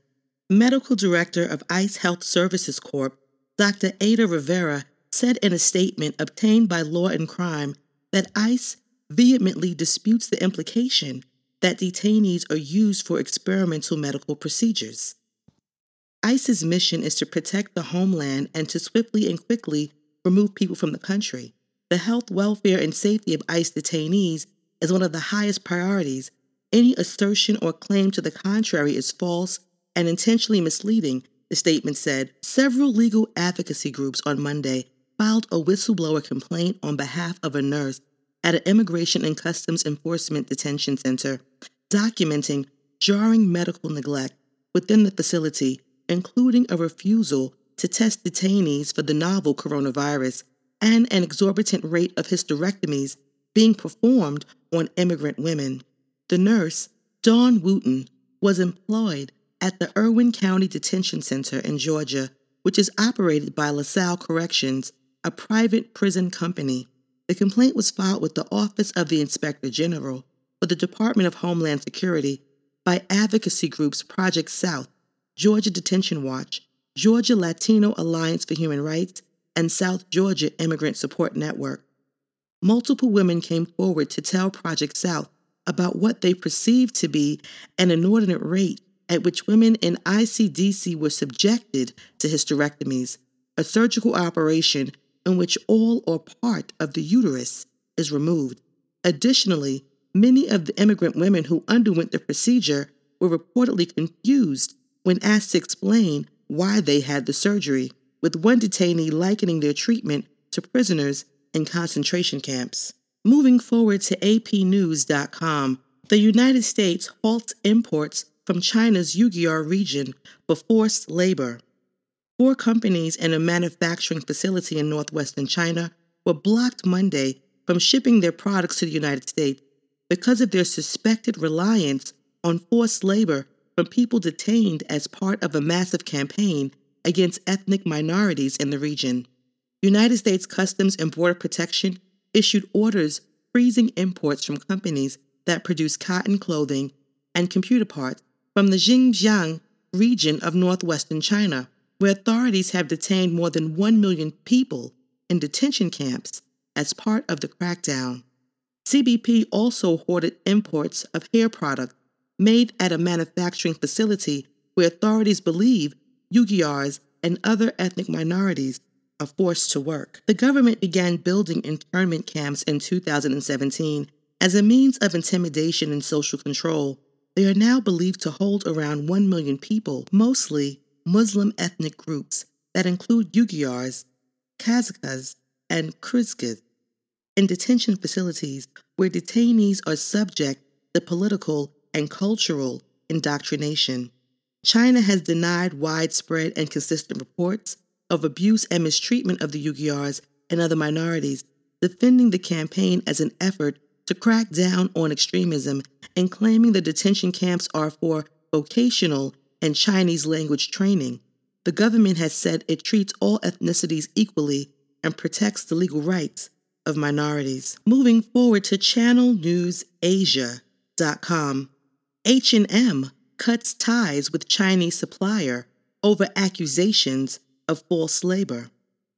Medical Director of ICE Health Services Corp., Dr. Ada Rivera, said in a statement obtained by Law and Crime that ICE vehemently disputes the implication that detainees are used for experimental medical procedures. ICE's mission is to protect the homeland and to swiftly and quickly remove people from the country. The health, welfare, and safety of ICE detainees is one of the highest priorities. Any assertion or claim to the contrary is false and intentionally misleading, the statement said. Several legal advocacy groups on Monday filed a whistleblower complaint on behalf of a nurse at an Immigration and Customs Enforcement Detention Center, documenting jarring medical neglect within the facility, including a refusal to test detainees for the novel coronavirus and an exorbitant rate of hysterectomies being performed on immigrant women. The nurse, Dawn Wooten, was employed at the Irwin County Detention Center in Georgia, which is operated by LaSalle Corrections, a private prison company. The complaint was filed with the Office of the Inspector General for the Department of Homeland Security by advocacy groups Project South, Georgia Detention Watch, Georgia Latino Alliance for Human Rights, and South Georgia Immigrant Support Network. Multiple women came forward to tell Project South about what they perceived to be an inordinate rate at which women in ICDC were subjected to hysterectomies, a surgical operation in which all or part of the uterus is removed. Additionally, many of the immigrant women who underwent the procedure were reportedly confused when asked to explain why they had the surgery, with one detainee likening their treatment to prisoners in concentration camps. Moving forward to APNews.com, the United States halts imports from China's Uighur region for forced labor. Four companies and a manufacturing facility in northwestern China were blocked Monday from shipping their products to the United States because of their suspected reliance on forced labor from people detained as part of a massive campaign against ethnic minorities in the region. United States Customs and Border Protection issued orders freezing imports from companies that produce cotton clothing and computer parts from the Xinjiang region of northwestern China, where authorities have detained more than 1 million people in detention camps as part of the crackdown. CBP also hoarded imports of hair products made at a manufacturing facility where authorities believe Uyghurs and other ethnic minorities are forced to work. The government began building internment camps in 2017 as a means of intimidation and social control. They are now believed to hold around 1 million people, mostly Muslim ethnic groups that include Uyghurs, Kazakhs, and Kyrgyz, in detention facilities where detainees are subject to political and cultural indoctrination. China has denied widespread and consistent reports of abuse and mistreatment of the Uyghurs and other minorities, defending the campaign as an effort to crack down on extremism and claiming the detention camps are for vocational and Chinese language training. The government has said it treats all ethnicities equally and protects the legal rights of minorities. Moving forward to channelnewsasia.com. H&M cuts ties with Chinese supplier over accusations of false labor.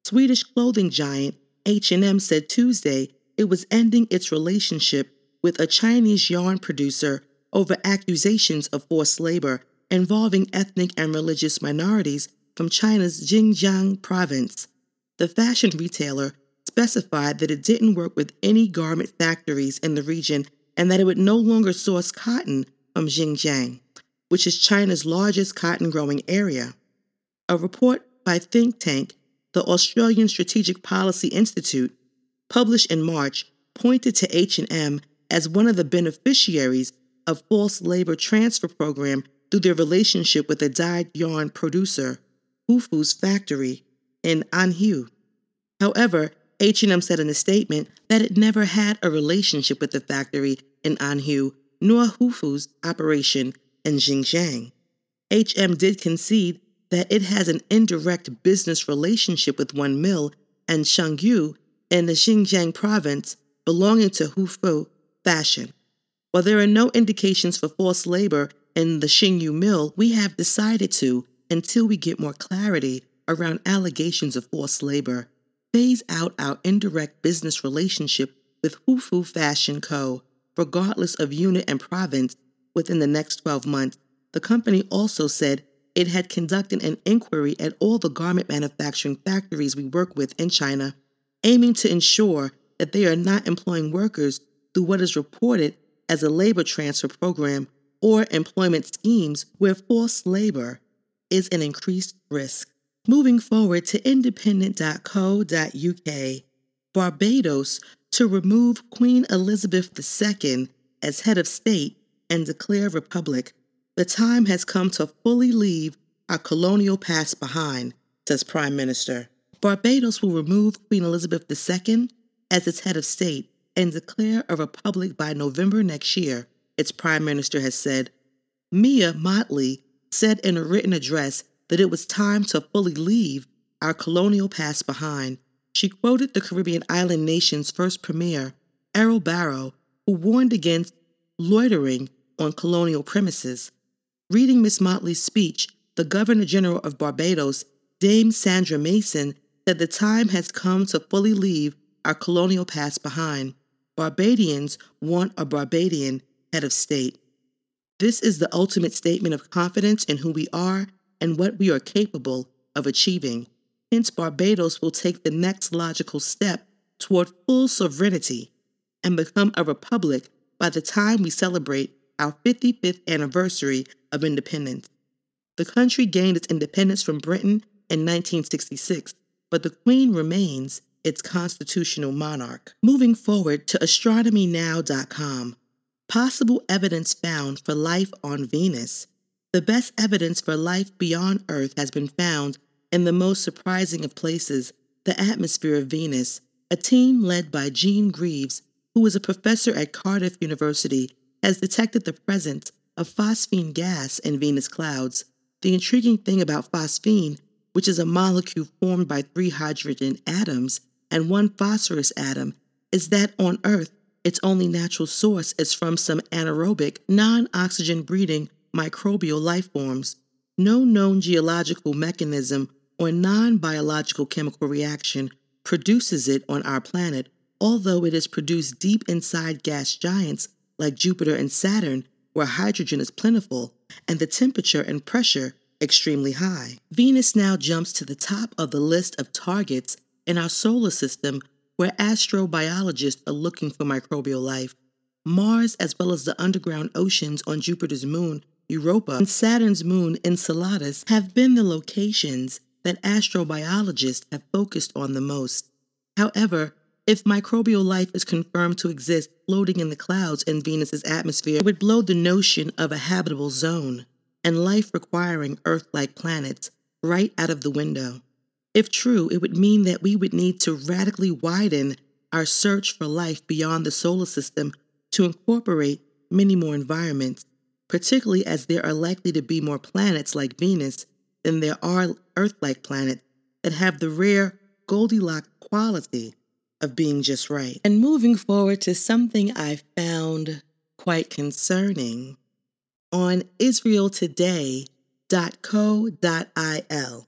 Swedish clothing giant H&M said Tuesday it was ending its relationship with a Chinese yarn producer over accusations of forced labor involving ethnic and religious minorities from China's Xinjiang province. The fashion retailer specified that it didn't work with any garment factories in the region and that it would no longer source cotton from Xinjiang, which is China's largest cotton growing area. A report by think tank, the Australian Strategic Policy Institute, published in March, pointed to H&M as one of the beneficiaries of false labor transfer program through their relationship with a dyed yarn producer, Huafu's factory in Anhui. However, H&M said in a statement that it never had a relationship with the factory in Anhui nor Huafu's operation in Xinjiang. HM did concede that it has an indirect business relationship with one mill and Shangyu in the Xinjiang province belonging to Huafu Fashion. While there are no indications for forced labor in the Xinyu mill, we have decided to, until we get more clarity around allegations of forced labor, phase out our indirect business relationship with Huafu Fashion Co., regardless of unit and province, within the next 12 months. The company also said it had conducted an inquiry at all the garment manufacturing factories we work with in China, aiming to ensure that they are not employing workers through what is reported as a labor transfer program or employment schemes where forced labor is an increased risk. Moving forward to independent.co.uk, Barbados to remove Queen Elizabeth II as head of state and declare republic. The time has come to fully leave our colonial past behind, says Prime Minister. Barbados will remove Queen Elizabeth II as its head of state and declare a republic by November next year, its Prime Minister has said. Mia Mottley said in a written address that it was time to fully leave our colonial past behind. She quoted the Caribbean island nation's first premier, Errol Barrow, who warned against loitering on colonial premises. Reading Miss Mottley's speech, the Governor General of Barbados, Dame Sandra Mason, said the time has come to fully leave our colonial past behind. Barbadians want a Barbadian head of state. This is the ultimate statement of confidence in who we are and what we are capable of achieving. Hence, Barbados will take the next logical step toward full sovereignty and become a republic by the time we celebrate our 55th anniversary of independence. The country gained its independence from Britain in 1966, but the Queen remains its constitutional monarch. Moving forward to astronomynow.com, possible evidence found for life on Venus. The best evidence for life beyond Earth has been found in the most surprising of places, the atmosphere of Venus. A team led by Jane Greaves, who is a professor at Cardiff University, has detected the presence of phosphine gas in Venus clouds. The intriguing thing about phosphine, which is a molecule formed by three hydrogen atoms and one phosphorus atom, is that on Earth, its only natural source is from some anaerobic, non oxygen breathing microbial life forms. No known geological mechanism or non biological chemical reaction produces it on our planet, although it is produced deep inside gas giants like Jupiter and Saturn, where hydrogen is plentiful and the temperature and pressure extremely high. Venus now jumps to the top of the list of targets in our solar system where astrobiologists are looking for microbial life. Mars, as well as the underground oceans on Jupiter's moon, Europa, and Saturn's moon, Enceladus, have been the locations that astrobiologists have focused on the most. However, if microbial life is confirmed to exist floating in the clouds in Venus's atmosphere, it would blow the notion of a habitable zone and life requiring Earth like planets right out of the window. If true, it would mean that we would need to radically widen our search for life beyond the solar system to incorporate many more environments, particularly as there are likely to be more planets like Venus than there are Earth like planets that have the rare Goldilocks quality of being just right. And moving forward to something I found quite concerning on israeltoday.co.il.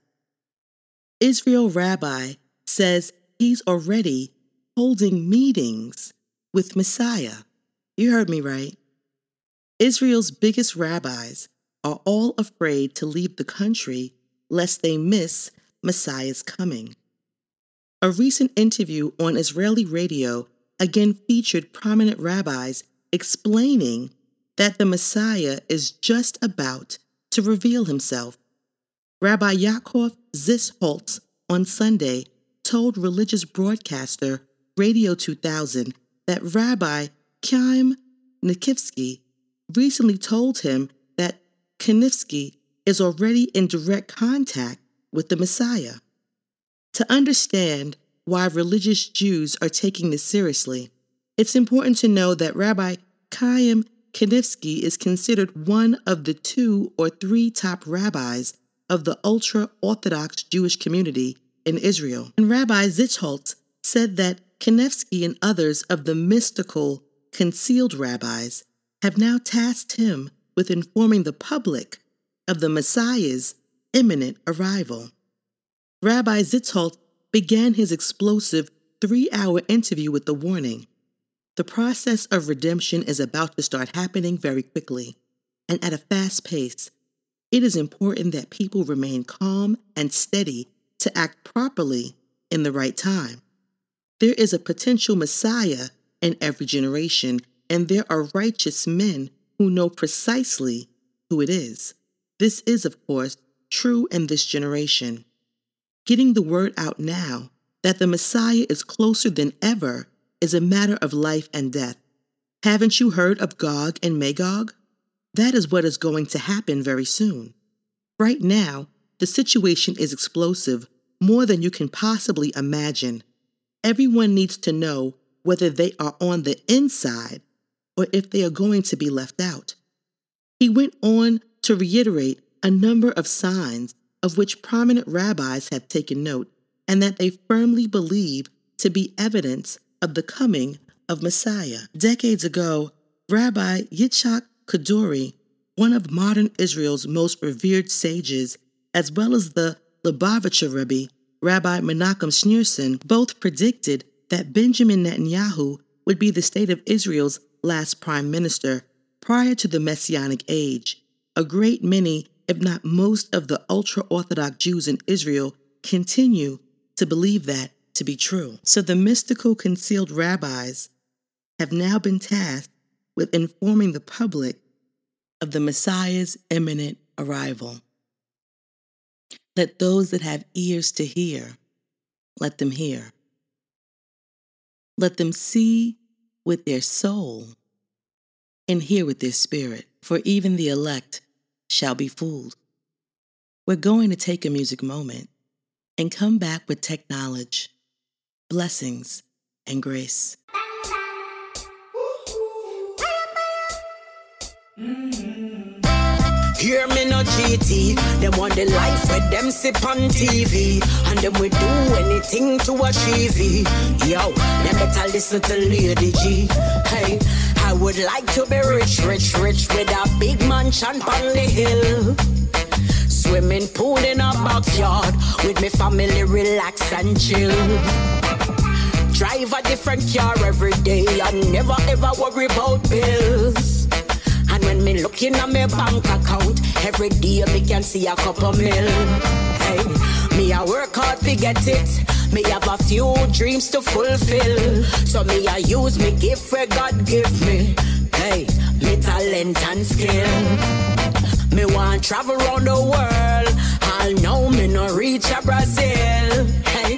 Israel Rabbi says he's already holding meetings with Messiah. You heard me right. Israel's biggest rabbis are all afraid to leave the country lest they miss Messiah's coming. A recent interview on Israeli radio again featured prominent rabbis explaining that the Messiah is just about to reveal himself. Rabbi Yaakov Zisholtz on Sunday told religious broadcaster Radio 2000 that Rabbi Chaim Kanievsky recently told him that Kanievsky is already in direct contact with the Messiah. To understand why religious Jews are taking this seriously, it's important to know that Rabbi Chaim Kanievsky is considered one of the two or three top rabbis of the ultra Orthodox Jewish community in Israel. And Rabbi Zisholtz said that Kanievsky and others of the mystical, concealed rabbis have now tasked him with informing the public of the Messiah's imminent arrival. Rabbi Zisholtz began his explosive three hour interview with the warning the process of redemption is about to start happening very quickly and at a fast pace. It is important that people remain calm and steady to act properly in the right time. There is a potential Messiah in every generation, and there are righteous men who know precisely who it is. This is, of course, true in this generation. Getting the word out now that the Messiah is closer than ever is a matter of life and death. Haven't you heard of Gog and Magog? That is what is going to happen very soon. Right now, the situation is explosive, more than you can possibly imagine. Everyone needs to know whether they are on the inside or if they are going to be left out. He went on to reiterate a number of signs of which prominent rabbis have taken note and that they firmly believe to be evidence of the coming of Messiah. Decades ago, Rabbi Yitzhak Kaduri, one of modern Israel's most revered sages, as well as the Lubavitcher Rebbe, Rabbi Menachem Schneerson, both predicted that Benjamin Netanyahu would be the state of Israel's last prime minister prior to the Messianic age. A great many, if not most, of the ultra Orthodox Jews in Israel continue to believe that to be true. So the mystical concealed rabbis have now been tasked with informing the public of the Messiah's imminent arrival. Let those that have ears to hear, let them hear. Let them see with their soul and hear with their spirit, for even the elect shall be fooled. We're going to take a music moment and come back with tech knowledge blessings, and grace. Hear me no GT, them want the life where them sip on TV, and them we do anything to achieve it. Yo, them better listen to Lady G. Hey, I would like to be rich, rich, rich with a big mansion on the hill. Swimming pool in a backyard with me family, relax and chill. Drive a different car every day and never ever worry about bills. When me looking at my bank account, every day me can see a couple mil. Hey, me I work hard to get it. Me have a few dreams to fulfill. So me I use me gift where God give me. Hey, me talent and skill. Me want travel around the world. I'll know me no reach a Brazil. Hey,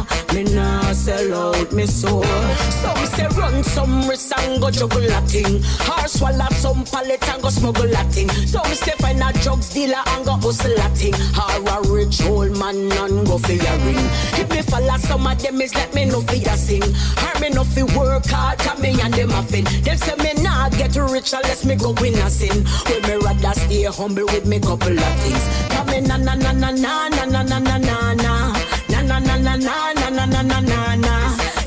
out me soul. Some say run some risk and go juggle a thing. Or swallow some pallet and go smuggle a thing. Some say find a drugs dealer and go hustle a thing. Or a rich old man and go for your ring. If me follow some of them is let me know for your sing. Or me know fi work hard, come me and them a fin. Them say me nah get rich unless me go win a sin. Well me rather stay humble with me couple of things. Come me na na na na na na na na na na na na na na na na na na na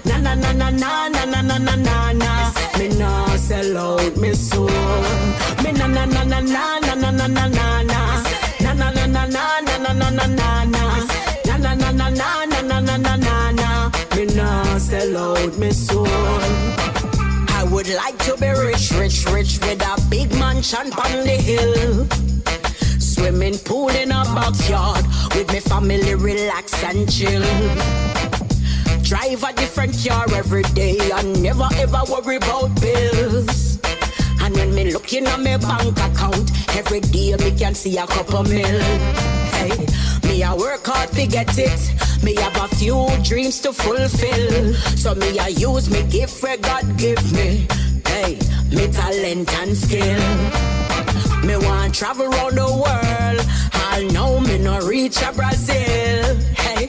na na na na na na na na na na Me nah sell out me soul Me na na na na na na na na na Na na na na na na na na na na na Na na na na na na na na na na na Me nah sell out me soul I would like to be rich, rich, rich with a big mansion on the hill. Swimming pool in a backyard with me family relax and chill. Drive a different car every day and never ever worry about bills. And when me looking at my bank account, every day me can see a couple mil. Hey, me I work hard to get it. Me have a few dreams to fulfill. So me I use me gift where God give me. Hey, me talent and skill. Me want travel around the world. I know me no reach a Brazil. Hey,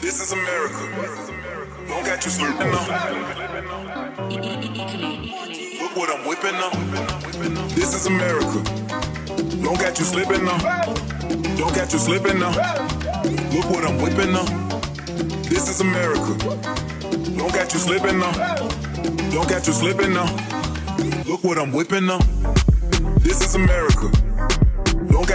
This is America. Don't get you slipping now. Look what I'm whipping now. This is America. Don't get you slipping now. Don't get you slipping now. Look what I'm whipping now. This is America. Don't get you slipping now. Don't get you slipping now. Look what I'm whipping now. This is America.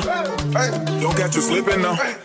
Don't get you slipping now.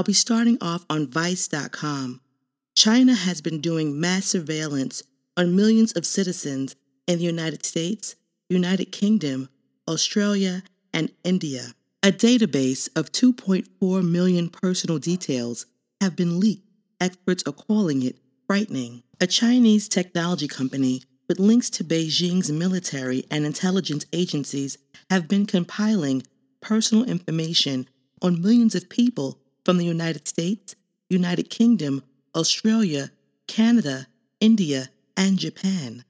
I'll be starting off on Vice.com. China has been doing mass surveillance on millions of citizens in the United States, United Kingdom, Australia, and India. A database of 2.4 million personal details have been leaked. Experts are calling it frightening. A Chinese technology company with links to Beijing's military and intelligence agencies have been compiling personal information on millions of people from the United States, United Kingdom, Australia, Canada, India, and Japan.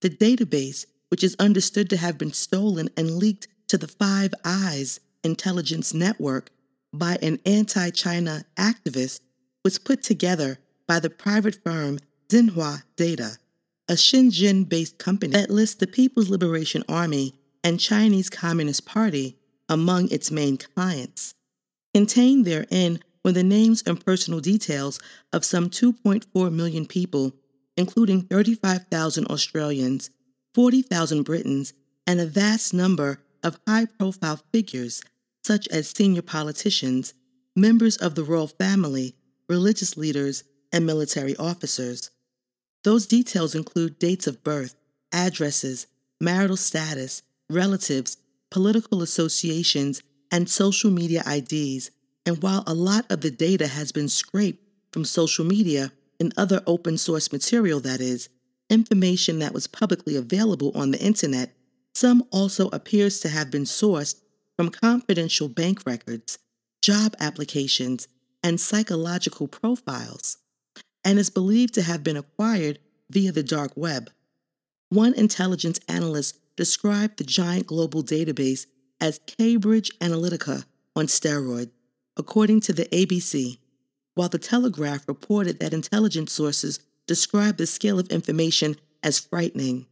The database, which is understood to have been stolen and leaked to the Five Eyes intelligence network by an anti China activist, was put together by the private firm Zhenhua Data, a Shenzhen based company that lists the People's Liberation Army and Chinese Communist Party among its main clients. Contained therein were the names and personal details of some 2.4 million people, including 35,000 Australians, 40,000 Britons, and a vast number of high profile figures, such as senior politicians, members of the royal family, religious leaders, and military officers. Those details include dates of birth, addresses, marital status, relatives, political associations, and social media IDs. And while a lot of the data has been scraped from social media and other open source material, that is, information that was publicly available on the internet, some also appears to have been sourced from confidential bank records, job applications, and psychological profiles, and is believed to have been acquired via the dark web. One intelligence analyst described the giant global database as Cambridge Analytica on steroids, according to the ABC, while the Telegraph reported that intelligence sources described the scale of information as frightening.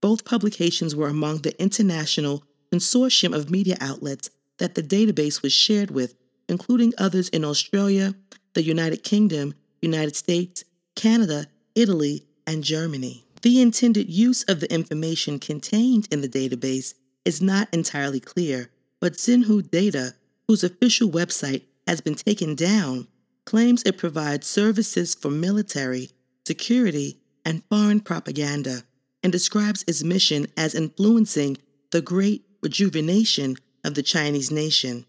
Both publications were among the international consortium of media outlets that the database was shared with, including others in Australia, the United Kingdom, United States, Canada, Italy, and Germany. The intended use of the information contained in the database is not entirely clear, but Zhenhua Data, whose official website has been taken down, claims it provides services for military, security, and foreign propaganda, and describes its mission as influencing the great rejuvenation of the Chinese nation.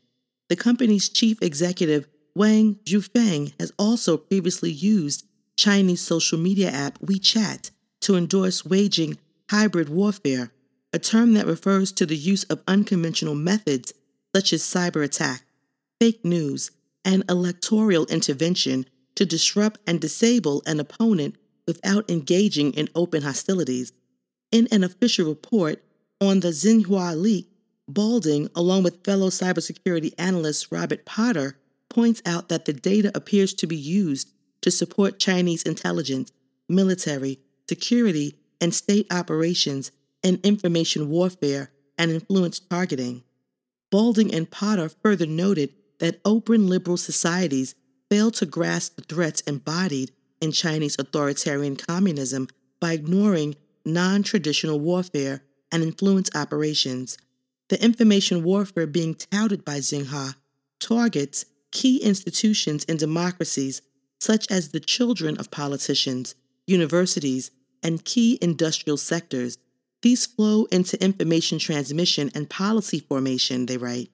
The company's chief executive, Wang Xuefeng, has also previously used Chinese social media app WeChat to endorse waging hybrid warfare, a term that refers to the use of unconventional methods such as cyber attack, fake news, and electoral intervention to disrupt and disable an opponent without engaging in open hostilities. In an official report on the Zhenhua leak, Balding, along with fellow cybersecurity analyst Robert Potter, points out that the data appears to be used to support Chinese intelligence, military, security, and state operations in information warfare and influence targeting. Balding and Potter further noted that open liberal societies fail to grasp the threats embodied in Chinese authoritarian communism by ignoring non traditional warfare and influence operations. The information warfare being touted by Zhenhua targets key institutions in democracies such as the children of politicians, universities, and key industrial sectors. These flow into information transmission and policy formation, they write.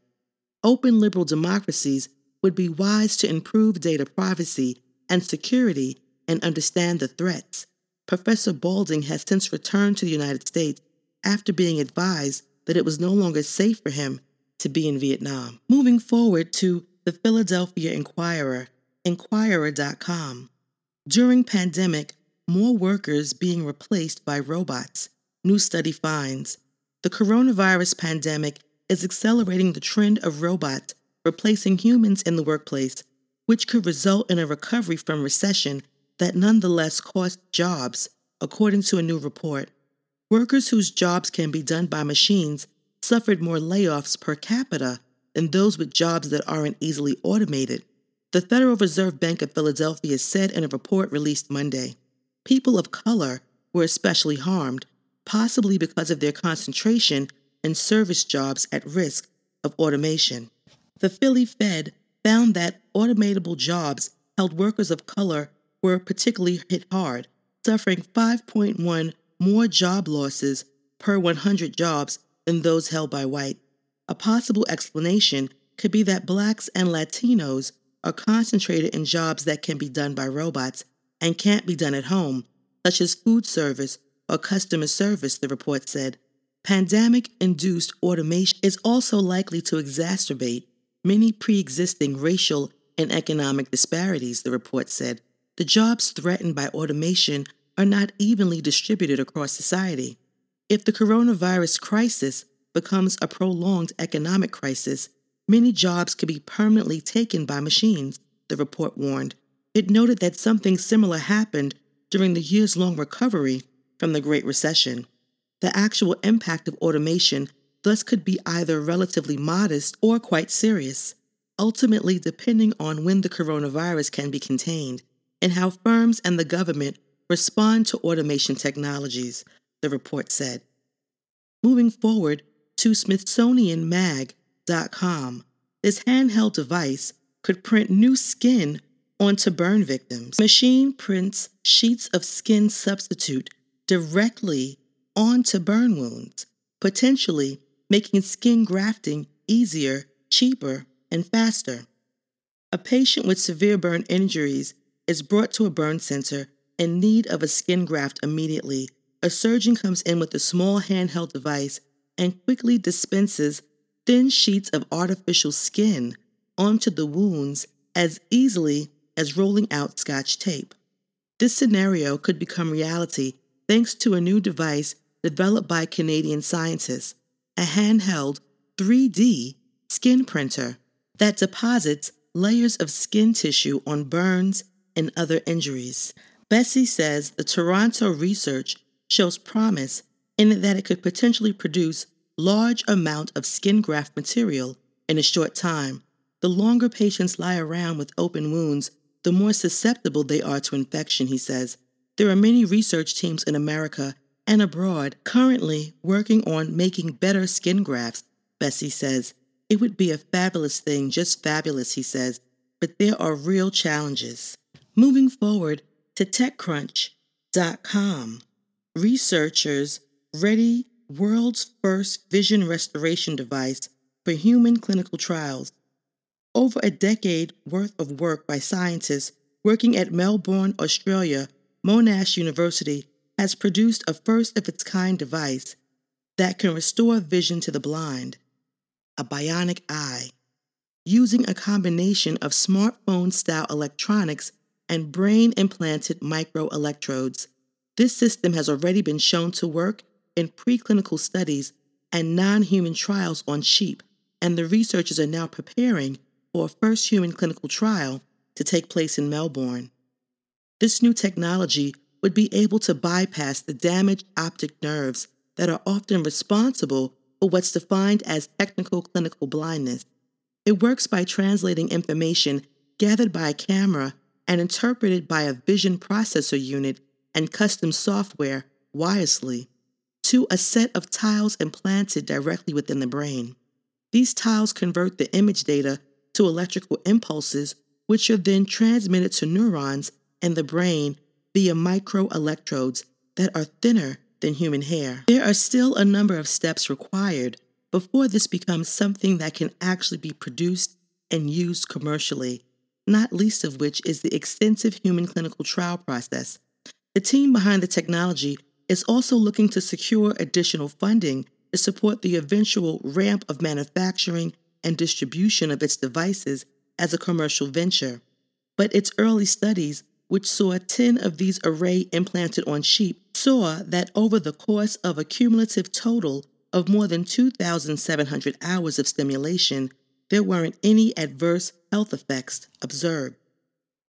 Open liberal democracies would be wise to improve data privacy and security and understand the threats. Professor Balding has since returned to the United States after being advised that it was no longer safe for him to be in Vietnam. Moving forward to the Philadelphia Inquirer, inquirer.com. During pandemic, more workers being replaced by robots. New study finds the coronavirus pandemic is accelerating the trend of robots replacing humans in the workplace, which could result in a recovery from recession that nonetheless costs jobs, according to a new report. Workers whose jobs can be done by machines suffered more layoffs per capita than those with jobs that aren't easily automated. The Federal Reserve Bank of Philadelphia said in a report released Monday people of color were especially harmed, possibly because of their concentration in service jobs at risk of automation. The Philly Fed found that automatable jobs held workers of color were particularly hit hard, suffering 5.1 more job losses per 100 jobs than those held by white. A possible explanation could be that blacks and Latinos are concentrated in jobs that can be done by robots and can't be done at home, such as food service or customer service, the report said. Pandemic induced automation is also likely to exacerbate many pre existing racial and economic disparities, the report said. The jobs threatened by automation are not evenly distributed across society. If the coronavirus crisis becomes a prolonged economic crisis, many jobs could be permanently taken by machines, the report warned. It noted that something similar happened during the years long recovery from the Great Recession. The actual impact of automation thus could be either relatively modest or quite serious, ultimately depending on when the coronavirus can be contained and how firms and the government respond to automation technologies, the report said. Moving forward to SmithsonianMag.com, this handheld device could print new skin onto burn victims. Machine prints sheets of skin substitute directly onto burn wounds, potentially making skin grafting easier, cheaper, and faster. A patient with severe burn injuries is brought to a burn center in need of a skin graft immediately. A surgeon comes in with a small handheld device and quickly dispenses thin sheets of artificial skin onto the wounds as easily as rolling out scotch tape. This scenario could become reality thanks to a new device developed by Canadian scientists, a handheld 3D skin printer that deposits layers of skin tissue on burns and other injuries. Bessie says the Toronto research shows promise in that it could potentially produce large amount of skin graft material in a short time. The longer patients lie around with open wounds, the more susceptible they are to infection, he says. There are many research teams in America and abroad currently working on making better skin grafts, Bessie says. It would be a fabulous thing, just fabulous, he says, but there are real challenges. Moving forward to TechCrunch.com, researchers ready world's first vision restoration device for human clinical trials. Over a decade worth of work by scientists working at Melbourne, Australia, Monash University has produced a first of its kind device that can restore vision to the blind, a bionic eye, using a combination of smartphone style electronics and brain implanted microelectrodes. This system has already been shown to work in preclinical studies and non human trials on sheep, and the researchers are now preparing for a first human clinical trial to take place in Melbourne. This new technology would be able to bypass the damaged optic nerves that are often responsible for what's defined as technical clinical blindness. It works by translating information gathered by a camera and interpreted by a vision processor unit and custom software wirelessly to a set of tiles implanted directly within the brain. These tiles convert the image data to electrical impulses, which are then transmitted to neurons in the brain via microelectrodes that are thinner than human hair. There are still a number of steps required before this becomes something that can actually be produced and used commercially, not least of which is the extensive human clinical trial process. The team behind the technology is also looking to secure additional funding to support the eventual ramp of manufacturing and distribution of its devices as a commercial venture. But its early studies, which saw 10 of these array implanted on sheep, saw that over the course of a cumulative total of more than 2,700 hours of stimulation, there weren't any adverse health effects observed.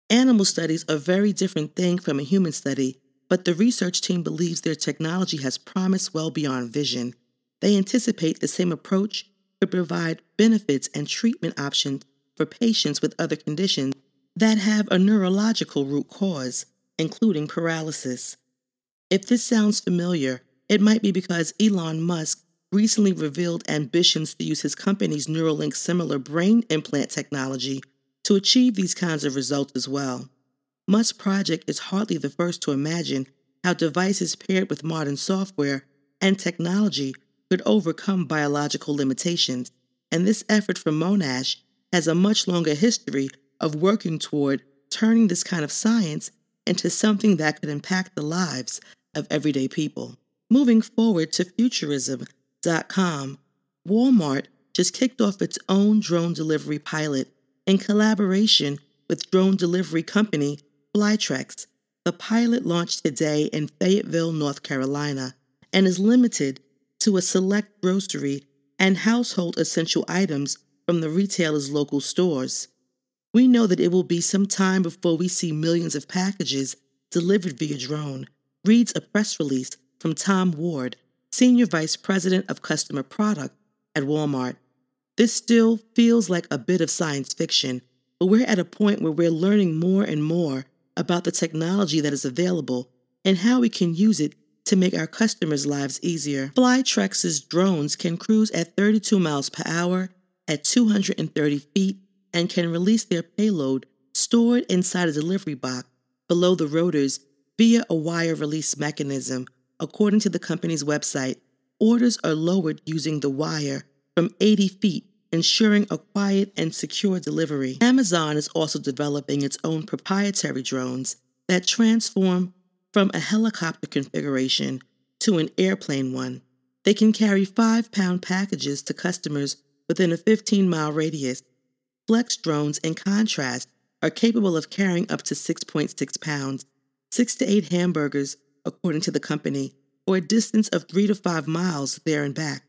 Animal studies are a very different thing from a human study but the research team believes their technology has promise well beyond vision. They anticipate the same approach could provide benefits and treatment options for patients with other conditions that have a neurological root cause, including paralysis. If this sounds familiar, it might be because Elon Musk recently revealed ambitions to use his company's Neuralink similar brain implant technology to achieve these kinds of results as well. Musk's project is hardly the first to imagine how devices paired with modern software and technology could overcome biological limitations, and this effort from Monash has a much longer history of working toward turning this kind of science into something that could impact the lives of everyday people. Moving forward to futurism.com, Walmart just kicked off its own drone delivery pilot in collaboration with drone delivery company Flytrex. The pilot launched today in Fayetteville, North Carolina, and is limited to a select grocery and household essential items from the retailer's local stores. We know that it will be some time before we see millions of packages delivered via drone, reads a press release from Tom Ward, Senior Vice President of Customer Product at Walmart. This still feels like a bit of science fiction, but we're at a point where we're learning more and more about the technology that is available and how we can use it to make our customers' lives easier. Flytrex's drones can cruise at 32 miles per hour at 230 feet and can release their payload stored inside a delivery box below the rotors via a wire release mechanism. According to the company's website, orders are lowered using the wire from 80 feet, ensuring a quiet and secure delivery. Amazon is also developing its own proprietary drones that transform from a helicopter configuration to an airplane one. They can carry five pound packages to customers within a 15 mile radius. Flytrex drones, in contrast, are capable of carrying up to 6.6 pounds, six to eight hamburgers, according to the company, or a distance of three to five miles there and back.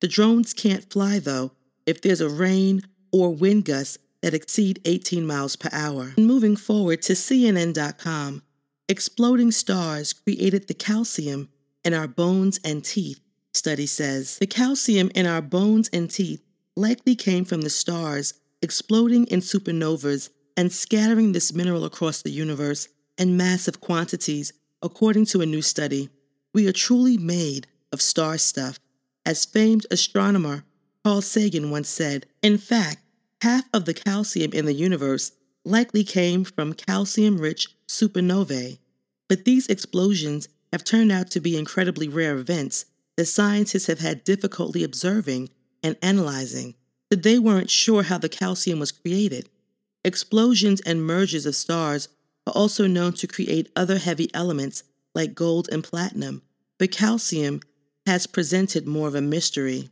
The drones can't fly, though, if there's a rain or wind gusts that exceed 18 miles per hour. moving forward to CNN.com, exploding stars created the calcium in our bones and teeth, study says. The calcium in our bones and teeth likely came from the stars exploding in supernovas and scattering this mineral across the universe in massive quantities, according to a new study. We are truly made of star stuff. As famed astronomer Carl Sagan once said, in fact, half of the calcium in the universe likely came from calcium rich supernovae. But these explosions have turned out to be incredibly rare events that scientists have had difficulty observing and analyzing, that they weren't sure how the calcium was created. Explosions and mergers of stars are also known to create other heavy elements like gold and platinum, but calcium has presented more of a mystery.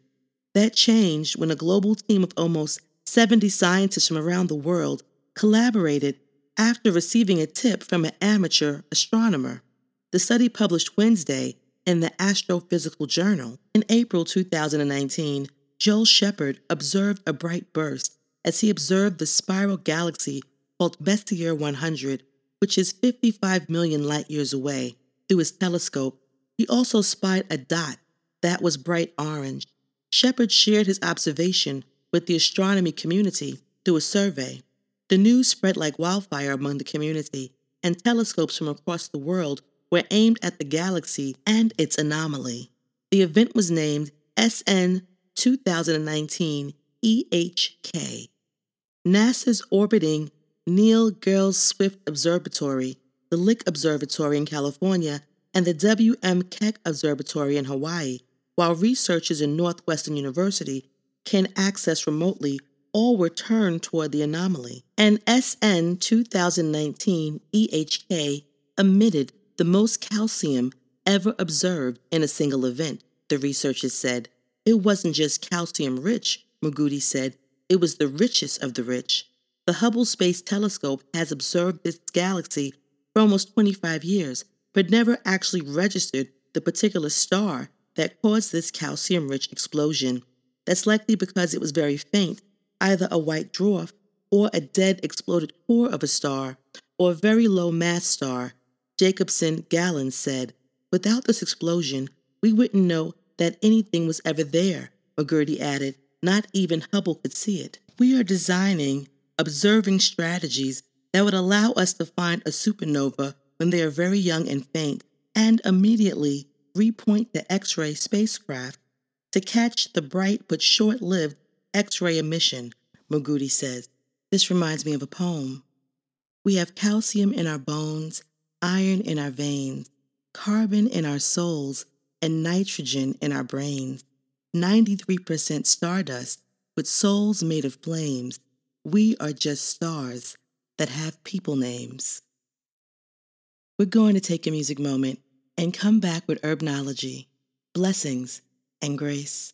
That changed when a global team of almost 70 scientists from around the world collaborated after receiving a tip from an amateur astronomer. The study published Wednesday in the Astrophysical Journal. In April 2019, Joel Shepherd observed a bright burst as he observed the spiral galaxy called Messier 100, which is 55 million light years away, through his telescope. He also spied a dot that was bright orange. Shepherd shared his observation with the astronomy community through a survey. The news spread like wildfire among the community, and telescopes from across the world were aimed at the galaxy and its anomaly. The event was named SN 2019 EHK. NASA's orbiting Neil Gehrels Swift Observatory, the Lick Observatory in California, and the W.M. Keck Observatory in Hawaii, while researchers in Northwestern University can access remotely all were turned toward the anomaly. And SN 2019 EHK emitted the most calcium ever observed in a single event, the researchers said. It wasn't just calcium rich, Margutti said, it was the richest of the rich. The Hubble Space Telescope has observed this galaxy for almost 25 years, but never actually registered the particular star that caused this calcium rich explosion. That's likely because it was very faint either a white dwarf or a dead exploded core of a star or a very low mass star, Jacobson-Galán said. Without this explosion, we wouldn't know that anything was ever there, Margutti added. Not even Hubble could see it. We are designing observing strategies that would allow us to find a supernova when they are very young and faint and immediately repoint the X ray spacecraft to catch the bright but short lived X ray emission, Margutti says. This reminds me of a poem. We have calcium in our bones, iron in our veins, carbon in our souls, and nitrogen in our brains. 93% stardust with souls made of flames. We are just stars that have people names. We're going to take a music moment and come back with herbnology, blessings, and grace.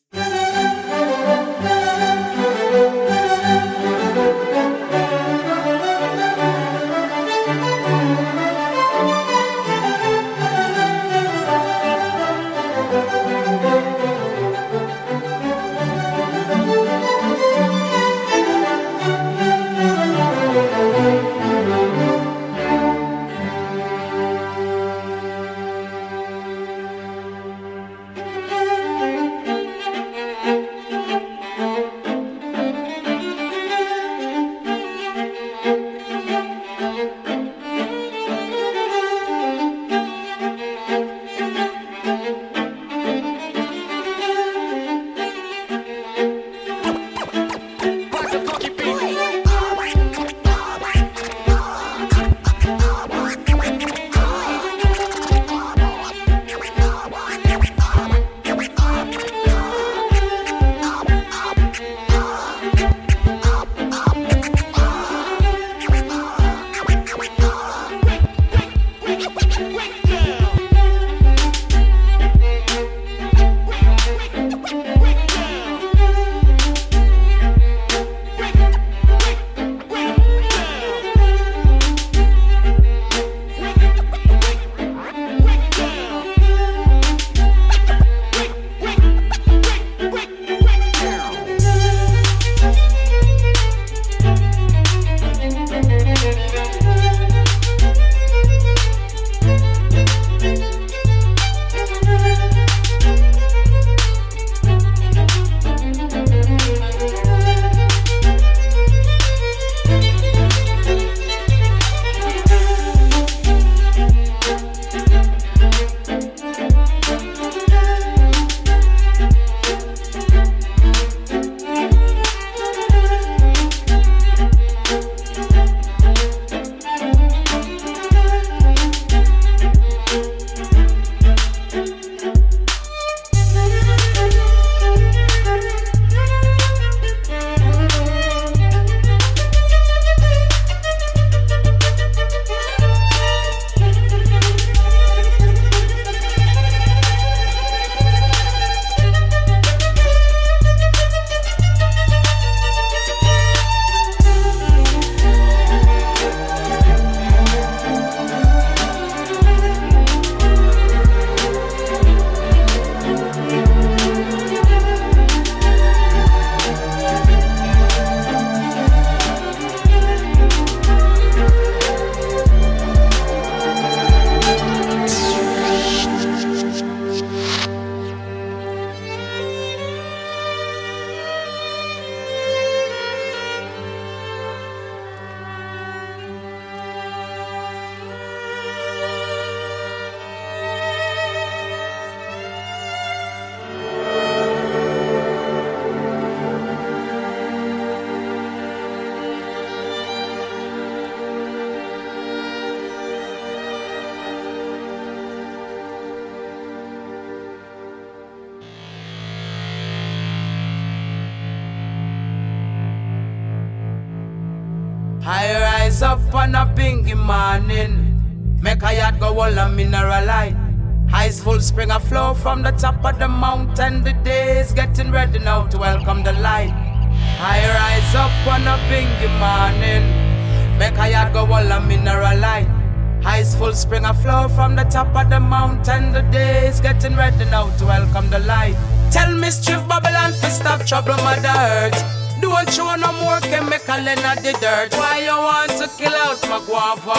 Chemical in the dirt. Why you want to kill out my guava?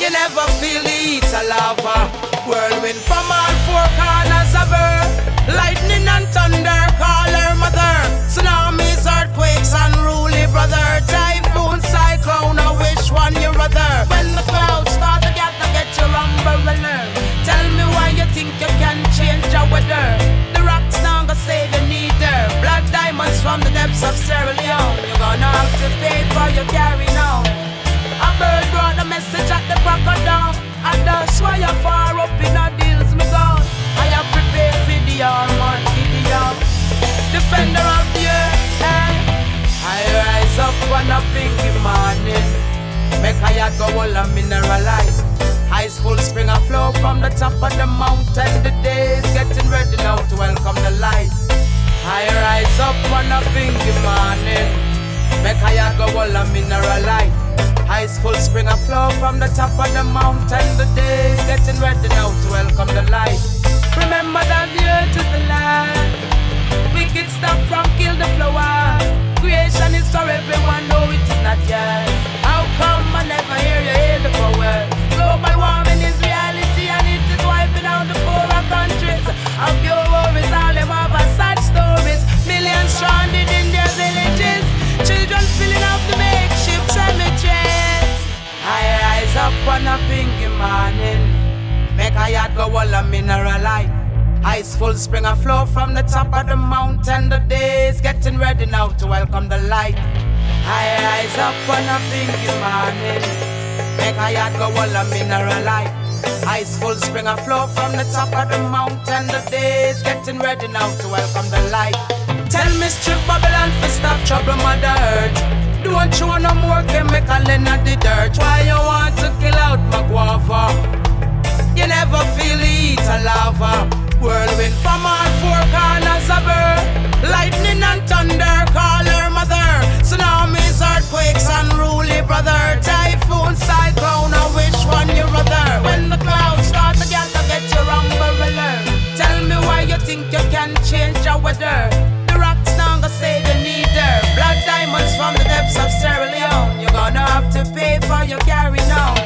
You never feel the heat of lava. Whirlwind from all four corners of earth. Lightning and thunder call her mother. Tsunamis, earthquakes, unruly brother. Typhoon, cyclone, I wish one you rather. When the clouds start to get to get you rumbling. Tell me why you think you can change the weather. The rocks now go say they need there. Black diamonds from the depths of Sierra Leone. Gonna pay for your carry now. A bird brought a message at the crocodile. And that's why you're far up in the deals, me gone. I am prepared for the armor, Gideon. Defender of the earth, eh? I rise up on a pinky morning. Make I go all a mineralize. Ice full spring a flow from the top of the mountain. The day is getting ready now to welcome the light. I rise up on a pinky morning. Make I go all a mineral light. Ice full spring a flow from the top of the mountain. The day is getting ready now to welcome the light. Remember that the earth is the land. Wicked stuff from kill the flower. Creation is for everyone, no it is not yet. How come I never hear you hear the power? Global warming is reality and it is wiping out the poorer countries. Of your worries, all them have sad stories. Millions stranded in their I rise up on a pinky morning. Make a yard go all a mineral light. Ice full spring a flow from the top of the mountain. The day is getting ready now to welcome the light. I rise up on a pinky morning. Make a yard go all a mineral light. Ice full spring a flow from the top of the mountain. The day is getting ready now to welcome the light. Tell strip Babylon for stop trouble mother earth. Don't want no more chemical in the dirt? Why you want to kill out my guava? You never feel the a lava. Whirlwind from all four corners of earth. Lightning and thunder call her mother. Tsunamis, earthquakes, unruly brother. Typhoon, cyclone, which one you rather? When the clouds start again to gather, get your umbrella. Tell me why you think you can change the weather. For your carry now.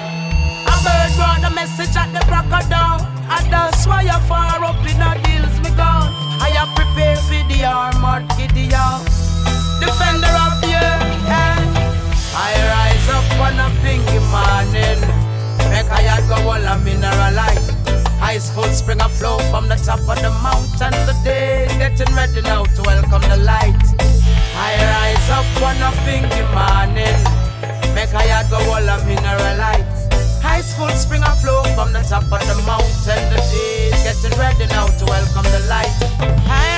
A bird brought a message at the crocodile. And that's why you're far up in the deals, me gone. I am prepared for the armored Gideon. Defender of the earth, eh? I rise up on a pinky morning. Make I go all a mineral light. Ice full spring a flow from the top of the mountain. The day getting ready now to welcome the light. I rise up on a pinky morning. Mineral. Ice full spring a flow from the top of the mountain. The is getting ready now to welcome the light.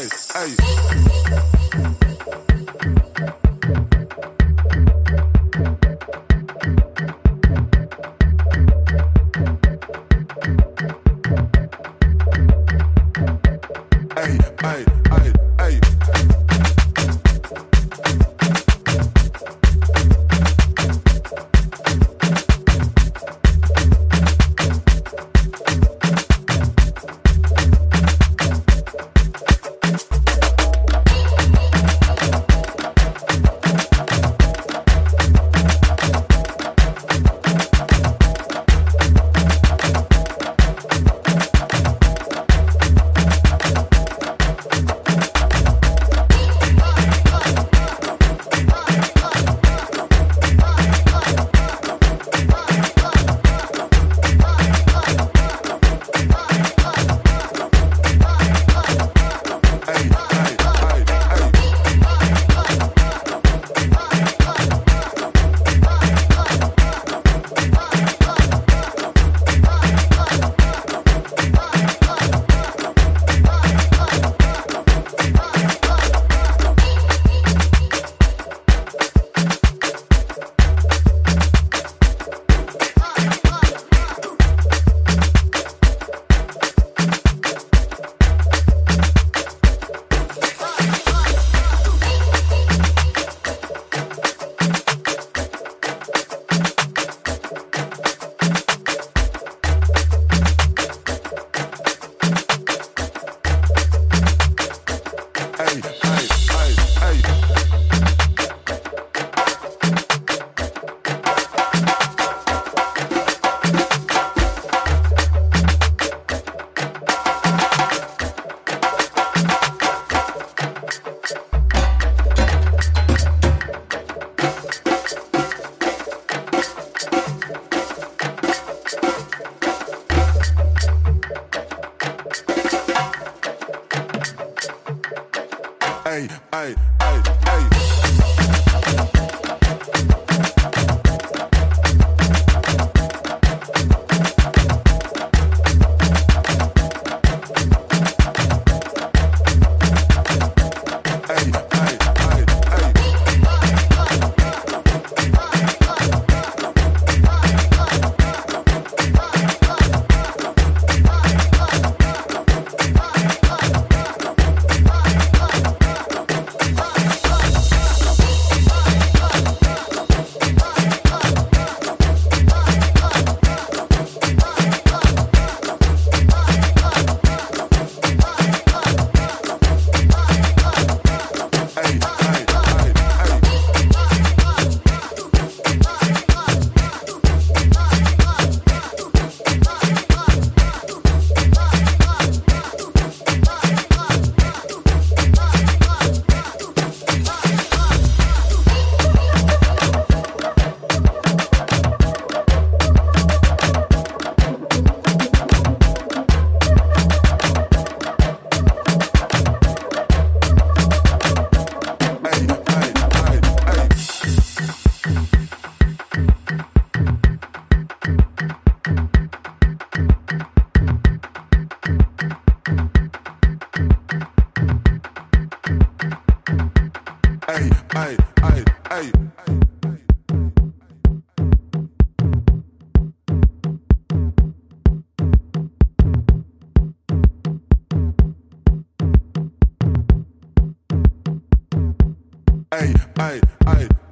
Hey, hey,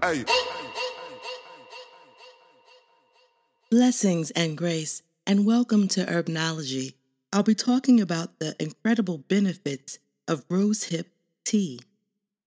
ay. Blessings and grace, and welcome to Herbnology. I'll be talking about the incredible benefits of rosehip tea.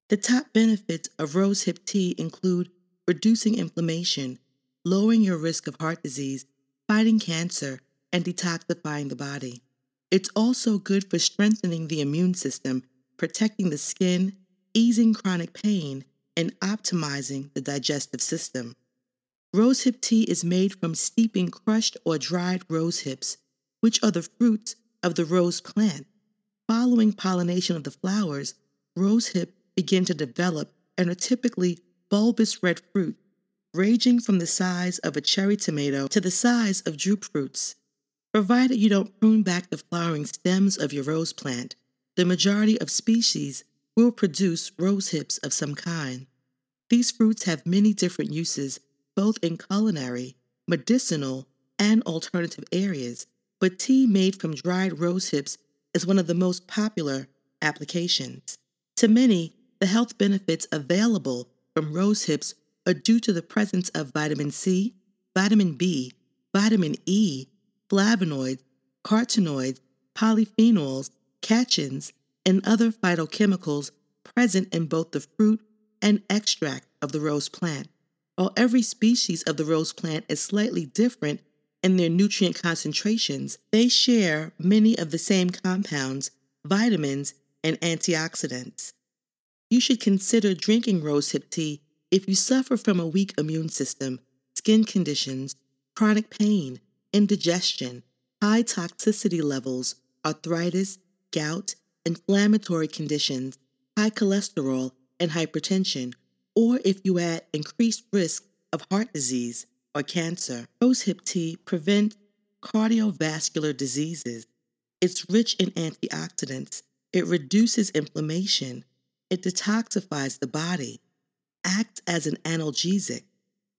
The top benefits of rosehip tea include reducing inflammation, lowering your risk of heart disease, fighting cancer, and detoxifying the body. It's also good for strengthening the immune system, protecting the skin, easing chronic pain, and optimizing the digestive system. Rosehip tea is made from steeping crushed or dried rose hips, which are the fruits of the rose plant. Following pollination of the flowers, rose hips begin to develop and are typically bulbous red fruit, ranging from the size of a cherry tomato to the size of drupe fruits. Provided you don't prune back the flowering stems of your rose plant, the majority of species will produce rose hips of some kind. These fruits have many different uses, both in culinary, medicinal, and alternative areas, but tea made from dried rose hips is one of the most popular applications. To many, the health benefits available from rose hips are due to the presence of vitamin C, vitamin B, vitamin E, flavonoids, carotenoids, polyphenols, catechins, and other phytochemicals present in both the fruit and extract of the rose plant. While every species of the rose plant is slightly different in their nutrient concentrations, they share many of the same compounds, vitamins, and antioxidants. You should consider drinking rosehip tea if you suffer from a weak immune system, skin conditions, chronic pain, indigestion, high toxicity levels, arthritis, gout, inflammatory conditions, high cholesterol, and hypertension, or if you at increased risk of heart disease or cancer. Rosehip tea prevents cardiovascular diseases. It's rich in antioxidants. It reduces inflammation. It detoxifies the body, acts as an analgesic.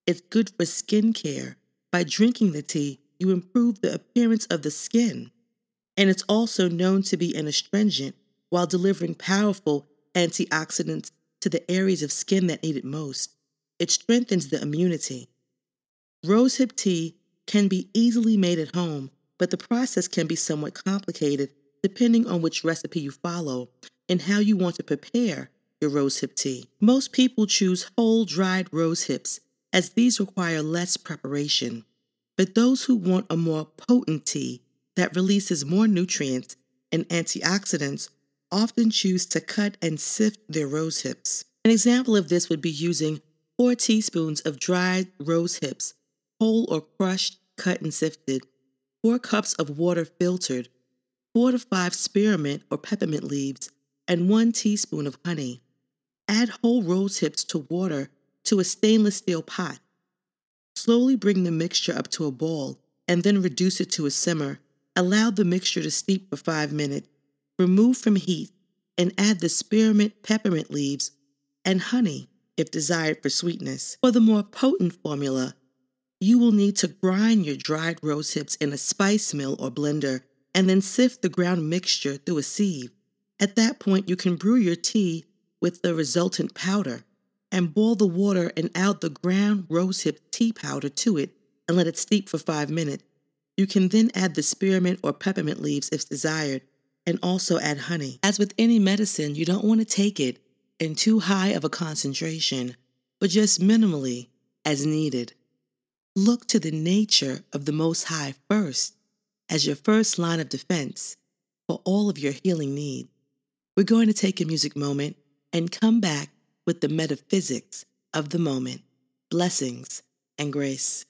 It's good for skin care. By drinking the tea, you improve the appearance of the skin. And it's also known to be an astringent while delivering powerful antioxidants to the areas of skin that need it most. It strengthens the immunity. Rosehip tea can be easily made at home, but the process can be somewhat complicated depending on which recipe you follow and how you want to prepare your rosehip tea. Most people choose whole dried rose hips as these require less preparation. But those who want a more potent tea that releases more nutrients and antioxidants often choose to cut and sift their rose hips. An example of this would be using 4 teaspoons of dried rose hips, whole or crushed, cut and sifted, 4 cups of water filtered, 4 to 5 spearmint or peppermint leaves, and 1 teaspoon of honey. Add whole rose hips to water to a stainless steel pot. Slowly bring the mixture up to a boil and then reduce it to a simmer. Allow the mixture to steep for five minutes. Remove from heat and add the spearmint peppermint leaves and honey if desired for sweetness. For the more potent formula, you will need to grind your dried rose hips in a spice mill or blender and then sift the ground mixture through a sieve. At that point, you can brew your tea with the resultant powder and boil the water and add the ground rosehip tea powder to it and let it steep for five minutes. You can then add the spearmint or peppermint leaves if desired and also add honey. As with any medicine, you don't want to take it in too high of a concentration, but just minimally as needed. Look to the nature of the Most High first as your first line of defense for all of your healing needs. We're going to take a music moment and come back with the metaphysics of the moment. Blessings and grace.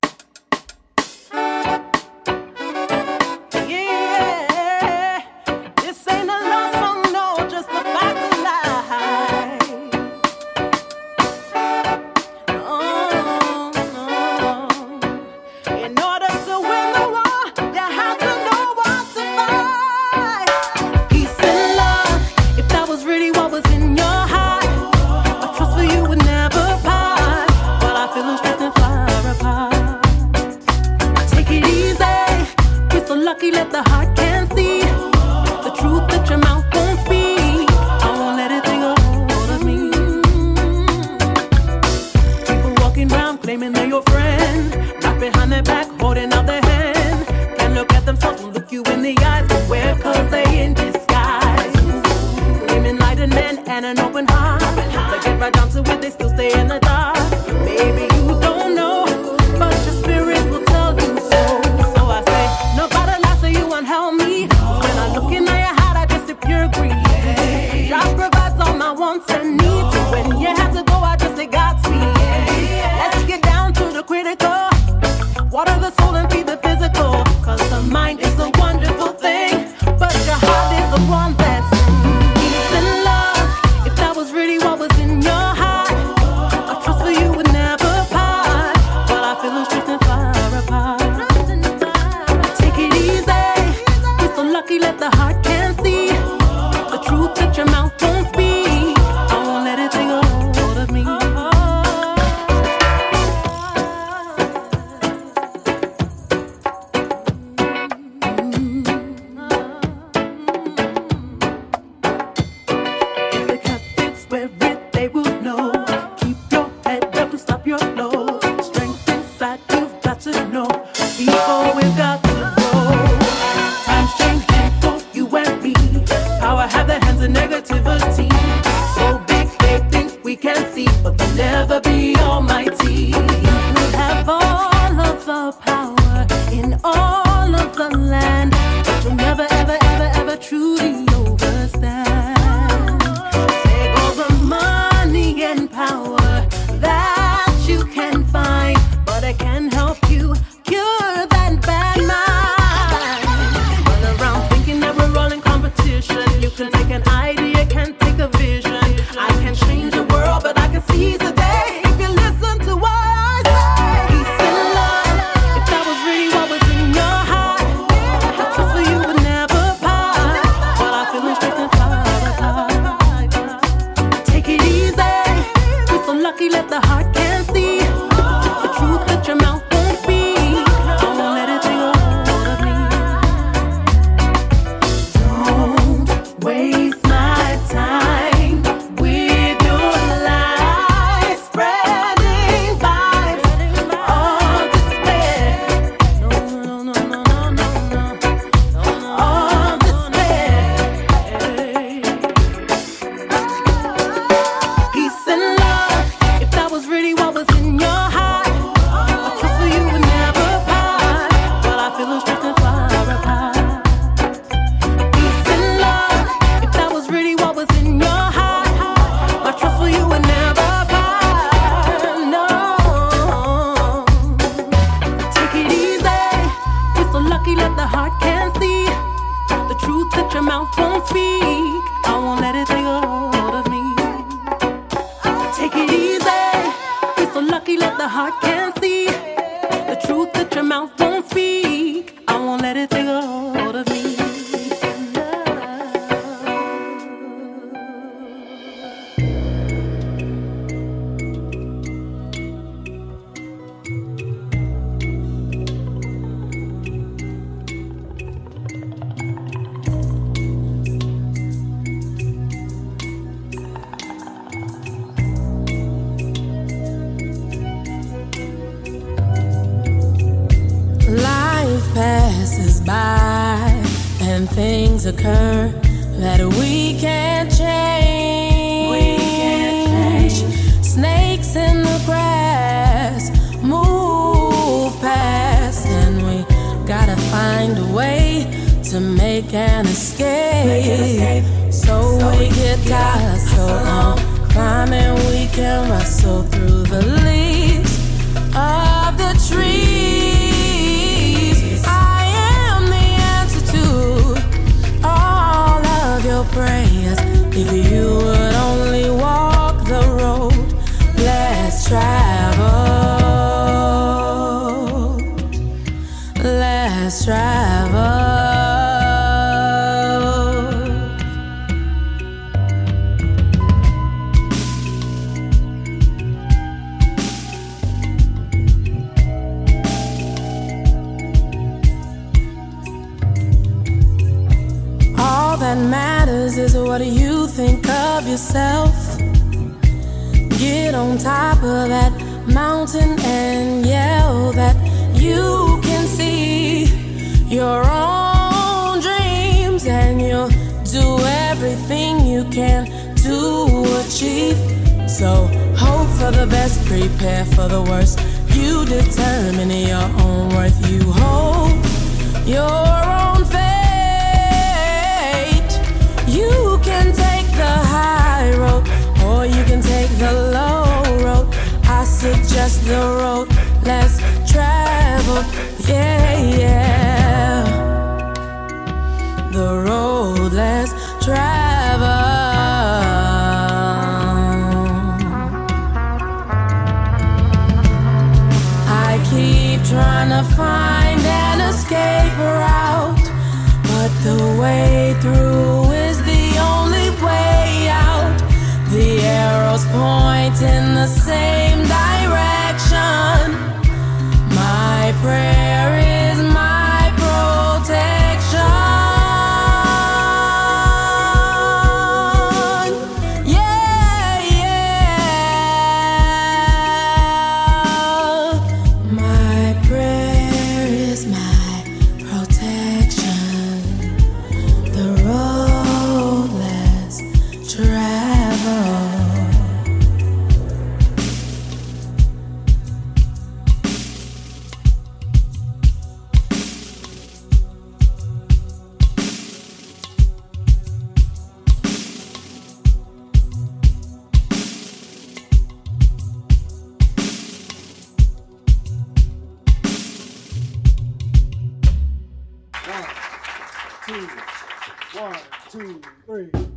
Three.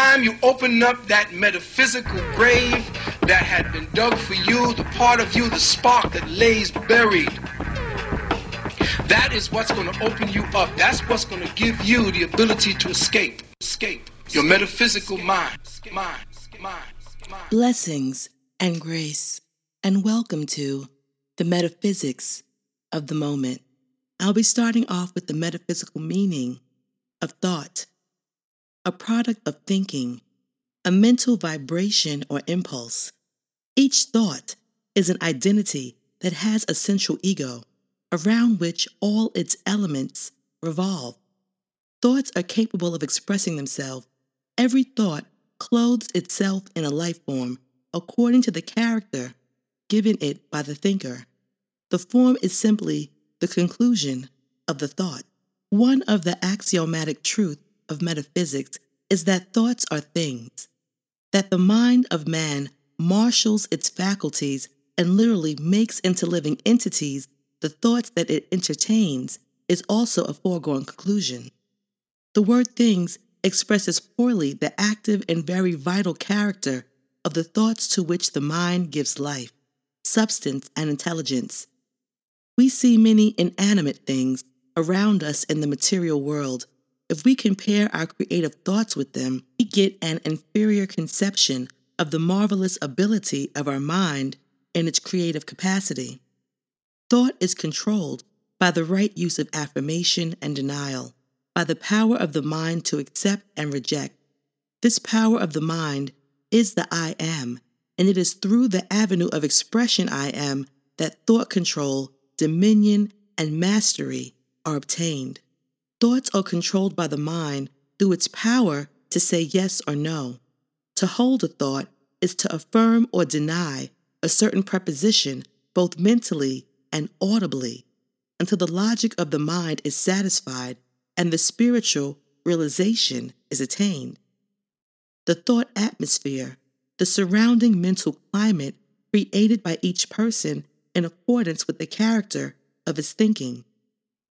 Time you open up that metaphysical grave that had been dug for you, the part of you, the spark that lays buried. That is what's going to open you up. That's what's going to give you the ability to escape. Escape your metaphysical mind. Mind. Mind. mind. Blessings and grace, and welcome to the metaphysics of the moment. I'll be starting off with the metaphysical meaning of thought, a product of thinking, a mental vibration or impulse. Each thought is an identity that has a central ego around which all its elements revolve. Thoughts are capable of expressing themselves. Every thought clothes itself in a life form according to the character given it by the thinker. The form is simply the conclusion of the thought. One of the axiomatic truths of metaphysics is that thoughts are things, that the mind of man marshals its faculties and literally makes into living entities the thoughts that it entertains is also a foregone conclusion. The word things expresses poorly the active and very vital character of the thoughts to which the mind gives life, substance, and intelligence. We see many inanimate things around us in the material world. If we compare our creative thoughts with them, we get an inferior conception of the marvelous ability of our mind and its creative capacity. Thought is controlled by the right use of affirmation and denial, by the power of the mind to accept and reject. This power of the mind is the I am, and it is through the avenue of expression I am that thought control, dominion, and mastery are obtained. Thoughts are controlled by the mind through its power to say yes or no. To hold a thought is to affirm or deny a certain preposition both mentally and audibly until the logic of the mind is satisfied and the spiritual realization is attained. The thought atmosphere, the surrounding mental climate created by each person in accordance with the character of his thinking.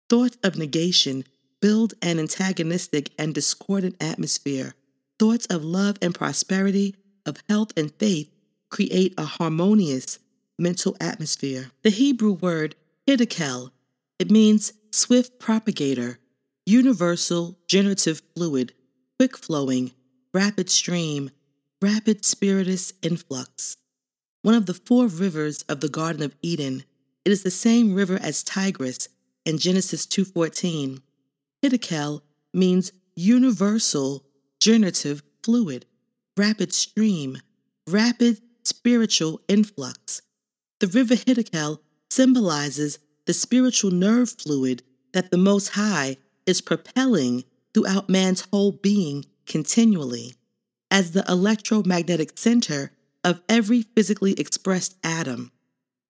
Thoughts of negation build an antagonistic and discordant atmosphere. Thoughts of love and prosperity, of health and faith create a harmonious mental atmosphere. The Hebrew word hiddekel, it means swift propagator, universal generative fluid, quick flowing, rapid stream, rapid spiritus influx. One of the four rivers of the Garden of Eden, it is the same river as Tigris in Genesis 2:14. Hiddekel means universal generative fluid, rapid stream, rapid spiritual influx. The river Hiddekel symbolizes the spiritual nerve fluid that the Most High is propelling throughout man's whole being continually as the electromagnetic center of every physically expressed atom.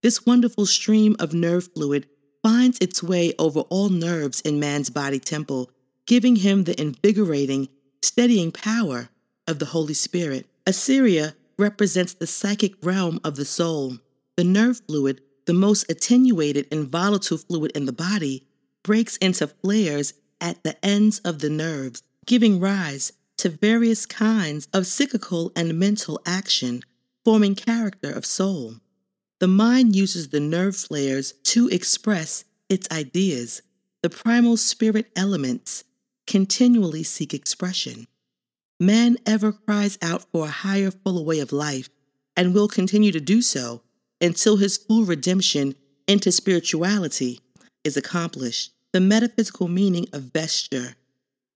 This wonderful stream of nerve fluid finds its way over all nerves in man's body temple, giving him the invigorating, steadying power of the Holy Spirit. Assyria represents the psychic realm of the soul. The nerve fluid, the most attenuated and volatile fluid in the body, breaks into flares at the ends of the nerves, giving rise to various kinds of psychical and mental action, forming character of soul. The mind uses the nerve flares to express its ideas. The primal spirit elements continually seek expression. Man ever cries out for a higher, fuller way of life and will continue to do so until his full redemption into spirituality is accomplished. The metaphysical meaning of vesture,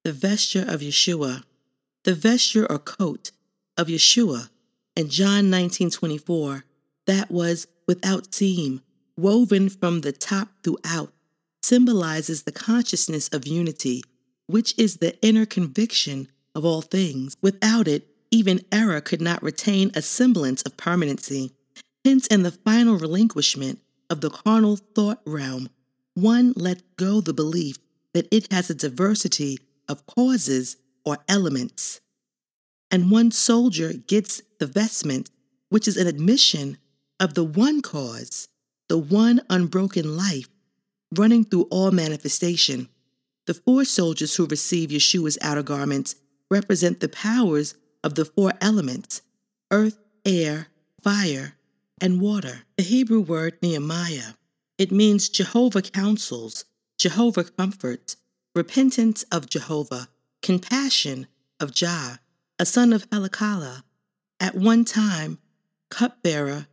the vesture of Yeshua, the vesture or coat of Yeshua in John 19:24 that was without seam, woven from the top throughout, symbolizes the consciousness of unity, which is the inner conviction of all things. Without it, even error could not retain a semblance of permanency. Hence, in the final relinquishment of the carnal thought realm, one lets go the belief that it has a diversity of causes or elements. And one soldier gets the vestment, which is an admission of the one cause, the one unbroken life running through all manifestation. The four soldiers who receive Yeshua's outer garments represent the powers of the four elements earth, air, fire, and water. The Hebrew word Nehemiah, it means Jehovah counsels, Jehovah comforts, repentance of Jehovah, compassion of Jah, a son of Helikala, at one time cupbearer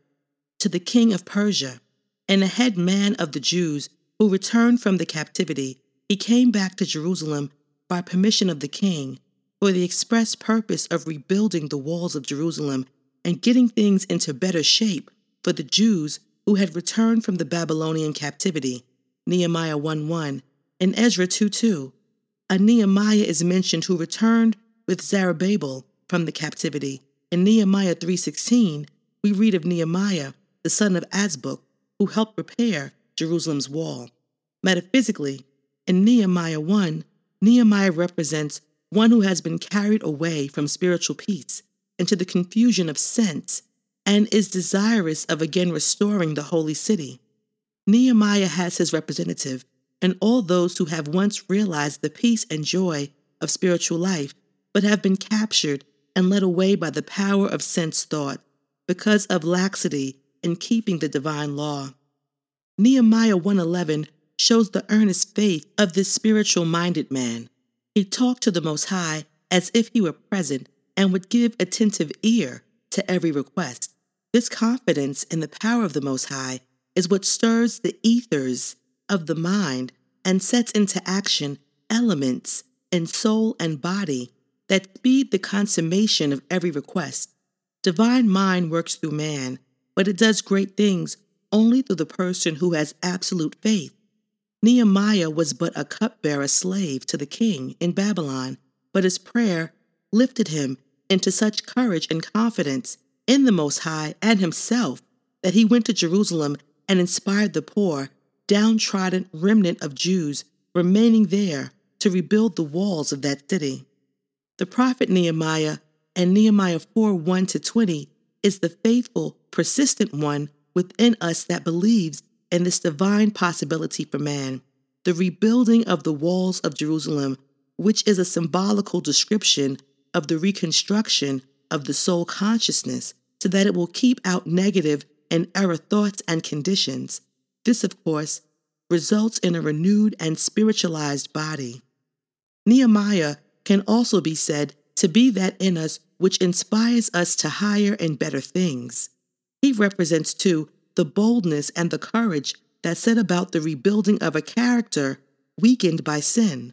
to the king of Persia, and a head man of the Jews who returned from the captivity. He came back to Jerusalem by permission of the king for the express purpose of rebuilding the walls of Jerusalem and getting things into better shape for the Jews who had returned from the Babylonian captivity. Nehemiah 1 1 and Ezra 2 2. A Nehemiah is mentioned who returned with Zerubbabel from the captivity. In Nehemiah 3:16, we read of Nehemiah, the son of Azbuk, who helped repair Jerusalem's wall. Metaphysically, in Nehemiah 1, Nehemiah represents one who has been carried away from spiritual peace into the confusion of sense and is desirous of again restoring the holy city. Nehemiah has his representative and all those who have once realized the peace and joy of spiritual life, but have been captured and led away by the power of sense thought because of laxity in keeping the divine law. Nehemiah 1:11 shows the earnest faith of this spiritual minded man. He talked to the Most High as if he were present and would give attentive ear to every request. This confidence in the power of the Most High is what stirs the ethers of the mind and sets into action elements in soul and body that speed the consummation of every request. Divine mind works through man, but it does great things only through the person who has absolute faith. Nehemiah was but a cupbearer slave to the king in Babylon, but his prayer lifted him into such courage and confidence in the Most High and himself that he went to Jerusalem and inspired the poor, downtrodden remnant of Jews remaining there to rebuild the walls of that city. The prophet Nehemiah and Nehemiah 4 1 to 20 is the faithful, persistent one within us that believes in this divine possibility for man, the rebuilding of the walls of Jerusalem, which is a symbolical description of the reconstruction of the soul consciousness so that it will keep out negative and error thoughts and conditions. This, of course, results in a renewed and spiritualized body. Nehemiah can also be said to be that in us which inspires us to higher and better things. He represents, too, the boldness and the courage that set about the rebuilding of a character weakened by sin.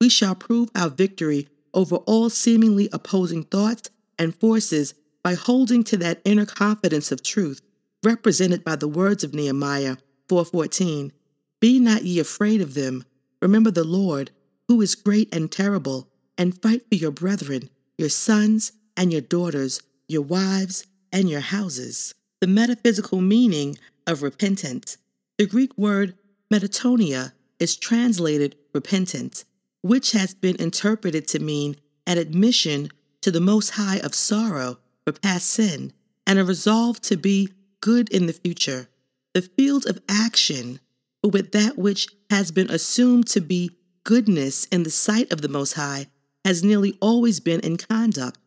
We shall prove our victory over all seemingly opposing thoughts and forces by holding to that inner confidence of truth represented by the words of Nehemiah 4:14 Be not ye afraid of them remember the Lord who is great and terrible and fight for your brethren your sons and your daughters your wives and your houses the metaphysical meaning of repentance. The Greek word metatonia is translated repentance, which has been interpreted to mean an admission to the Most High of sorrow for past sin and a resolve to be good in the future. The field of action with that which has been assumed to be goodness in the sight of the Most High has nearly always been in conduct.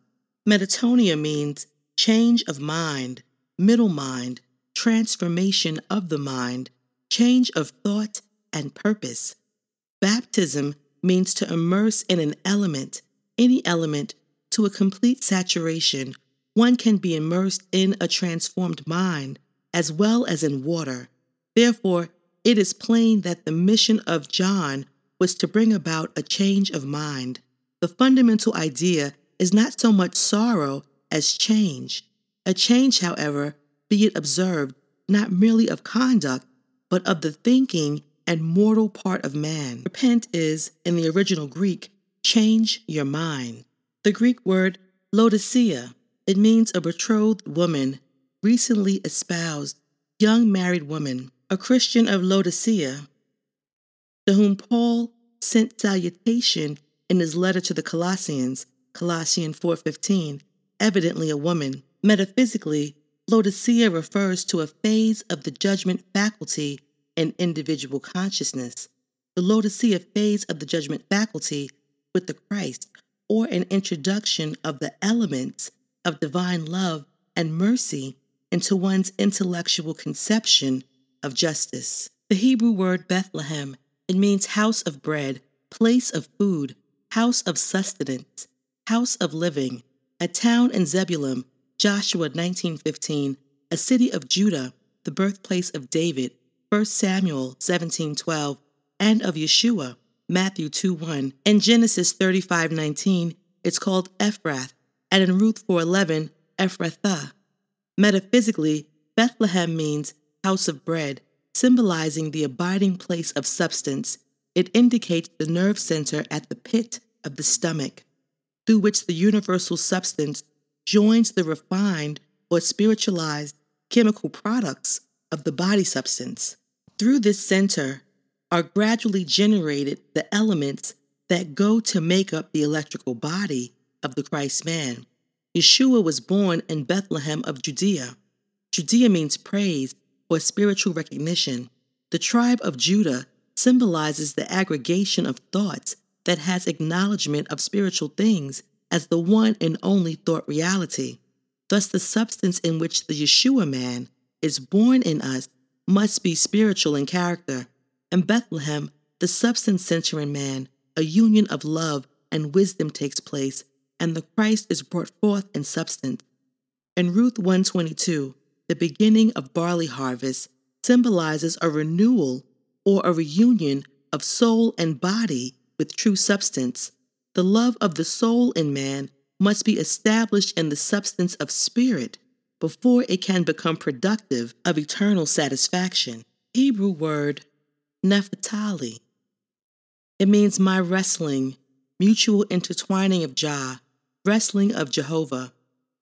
Metatonia means change of mind, middle mind, transformation of the mind, change of thought and purpose. Baptism means to immerse in an element, any element, to a complete saturation. One can be immersed in a transformed mind as well as in water. Therefore, it is plain that the mission of John was to bring about a change of mind. The fundamental idea is not so much sorrow as change. A change, however, be it observed, not merely of conduct, but of the thinking and mortal part of man. Repent is, in the original Greek, change your mind. The Greek word Laodicea, it means a betrothed woman, recently espoused, young married woman, a Christian of Laodicea, to whom Paul sent salutation in his letter to the Colossians, Colossians 4:15, evidently a woman. Metaphysically, Laodicea refers to a phase of the judgment faculty in individual consciousness. The Laodicea phase of the judgment faculty with the Christ or an introduction of the elements of divine love and mercy into one's intellectual conception of justice. The Hebrew word Bethlehem, it means house of bread, place of food, house of sustenance, house of living, a town in Zebulun, Joshua 1915, a city of Judah, the birthplace of David, 1 Samuel 17:12, and of Yeshua, Matthew 2:1. and Genesis 35:19, it's called Ephrath, and in Ruth 4:11, Ephrathah. Metaphysically, Bethlehem means house of bread, symbolizing the abiding place of substance. It indicates the nerve center at the pit of the stomach, through which the universal substance joins the refined or spiritualized chemical products of the body substance. Through this center are gradually generated the elements that go to make up the electrical body of the Christ man. Yeshua was born in Bethlehem of Judea. Judea means praise or spiritual recognition. The tribe of Judah symbolizes the aggregation of thoughts that has acknowledgement of spiritual things as the one and only thought reality. Thus, the substance in which the Yeshua man is born in us must be spiritual in character. In Bethlehem, the substance center in man, a union of love and wisdom takes place and the Christ is brought forth in substance. In Ruth 122, the beginning of barley harvest symbolizes a renewal or a reunion of soul and body with true substance. The love of the soul in man must be established in the substance of spirit before it can become productive of eternal satisfaction. Hebrew word Nephtali. It means my wrestling, mutual intertwining of Jah, wrestling of Jehovah,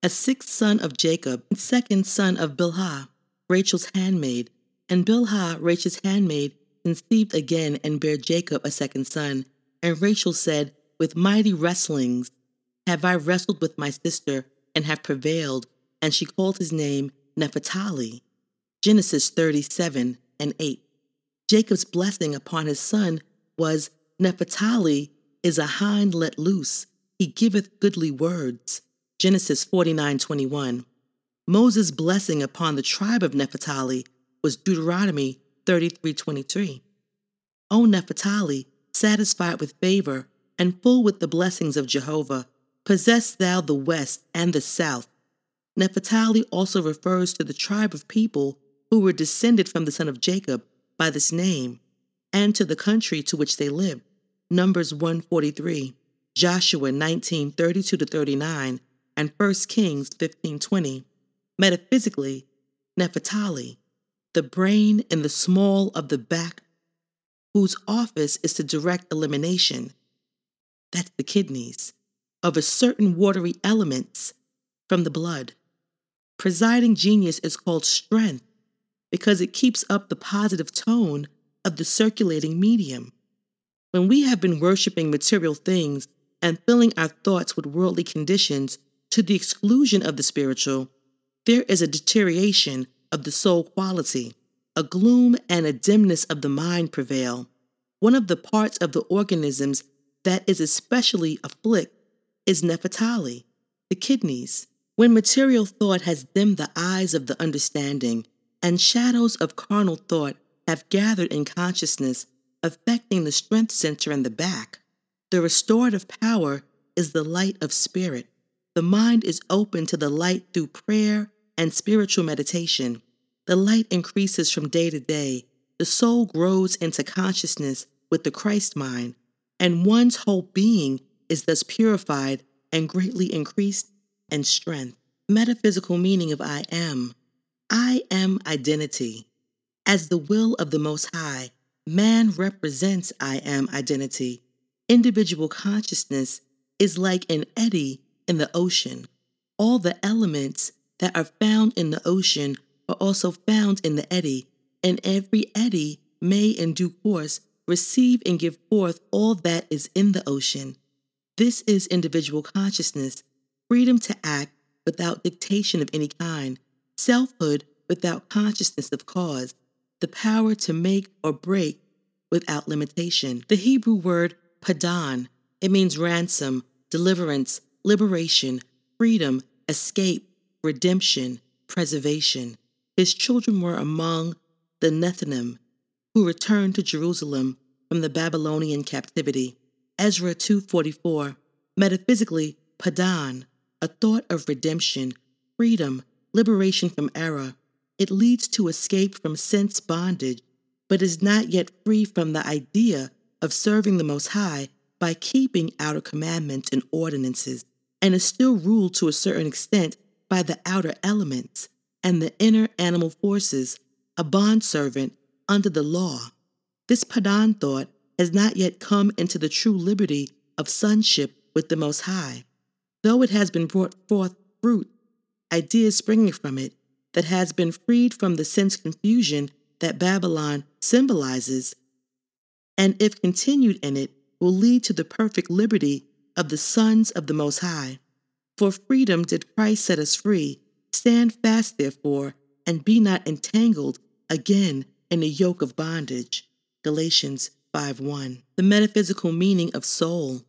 a sixth son of Jacob, and second son of Bilhah, Rachel's handmaid. And Bilhah, Rachel's handmaid, conceived again and bare Jacob a second son. And Rachel said, With mighty wrestlings have I wrestled with my sister and have prevailed. And she called his name Nephtali. Genesis 37 and 8. Jacob's blessing upon his son was Nephtali is a hind let loose he giveth goodly words. Genesis 49:21. Moses' blessing upon the tribe of Nephtali was Deuteronomy 33:23. O Nephtali, satisfied with favor and full with the blessings of Jehovah, possess thou the west and the south. Nephtali also refers to the tribe of people who were descended from the son of Jacob by this name, and to the country to which they lived. Numbers 143. Joshua 19 32 to 39, and 1 Kings 15:20. Metaphysically, Nephtali, the brain in the small of the back, whose office is to direct elimination, that's the kidneys, of a certain watery elements from the blood. Presiding genius is called strength because it keeps up the positive tone of the circulating medium. When we have been worshiping material things and filling our thoughts with worldly conditions to the exclusion of the spiritual, there is a deterioration of the soul quality. A gloom and a dimness of the mind prevail. One of the parts of the organisms that is especially afflict is Naphtali, the kidneys. When material thought has dimmed the eyes of the understanding, and shadows of carnal thought have gathered in consciousness, affecting the strength center in the back, the restorative power is the light of spirit. The mind is open to the light through prayer and spiritual meditation. The light increases from day to day. The soul grows into consciousness with the Christ mind, and one's whole being is thus purified and greatly increased in strength. Metaphysical meaning of I am. I am identity. As the will of the Most High, man represents I am identity individual consciousness is like an eddy in the ocean. All the elements that are found in the ocean are also found in the eddy, and every eddy may, in due course, receive and give forth all that is in the ocean. This is individual consciousness, freedom to act without dictation of any kind, selfhood without consciousness of cause, the power to make or break without limitation. The Hebrew word Padon. It means ransom deliverance, liberation, freedom, escape, redemption, preservation. His children were among the Nethinim, who returned to Jerusalem from the Babylonian captivity. Ezra 2:44. Metaphysically, Padon, a thought of redemption, freedom, liberation from error. It leads to escape from sense bondage, but is not yet free from the idea of serving the Most High by keeping outer commandments and ordinances, and is still ruled to a certain extent by the outer elements and the inner animal forces, a bondservant under the law. This Padon thought has not yet come into the true liberty of sonship with the Most High, though it has been brought forth fruit, ideas springing from it, that has been freed from the sense confusion that Babylon symbolizes, and if continued in it, will lead to the perfect liberty of the sons of the Most High. For freedom did Christ set us free. Stand fast, therefore, and be not entangled again in a yoke of bondage. Galatians 5:1. The metaphysical meaning of soul,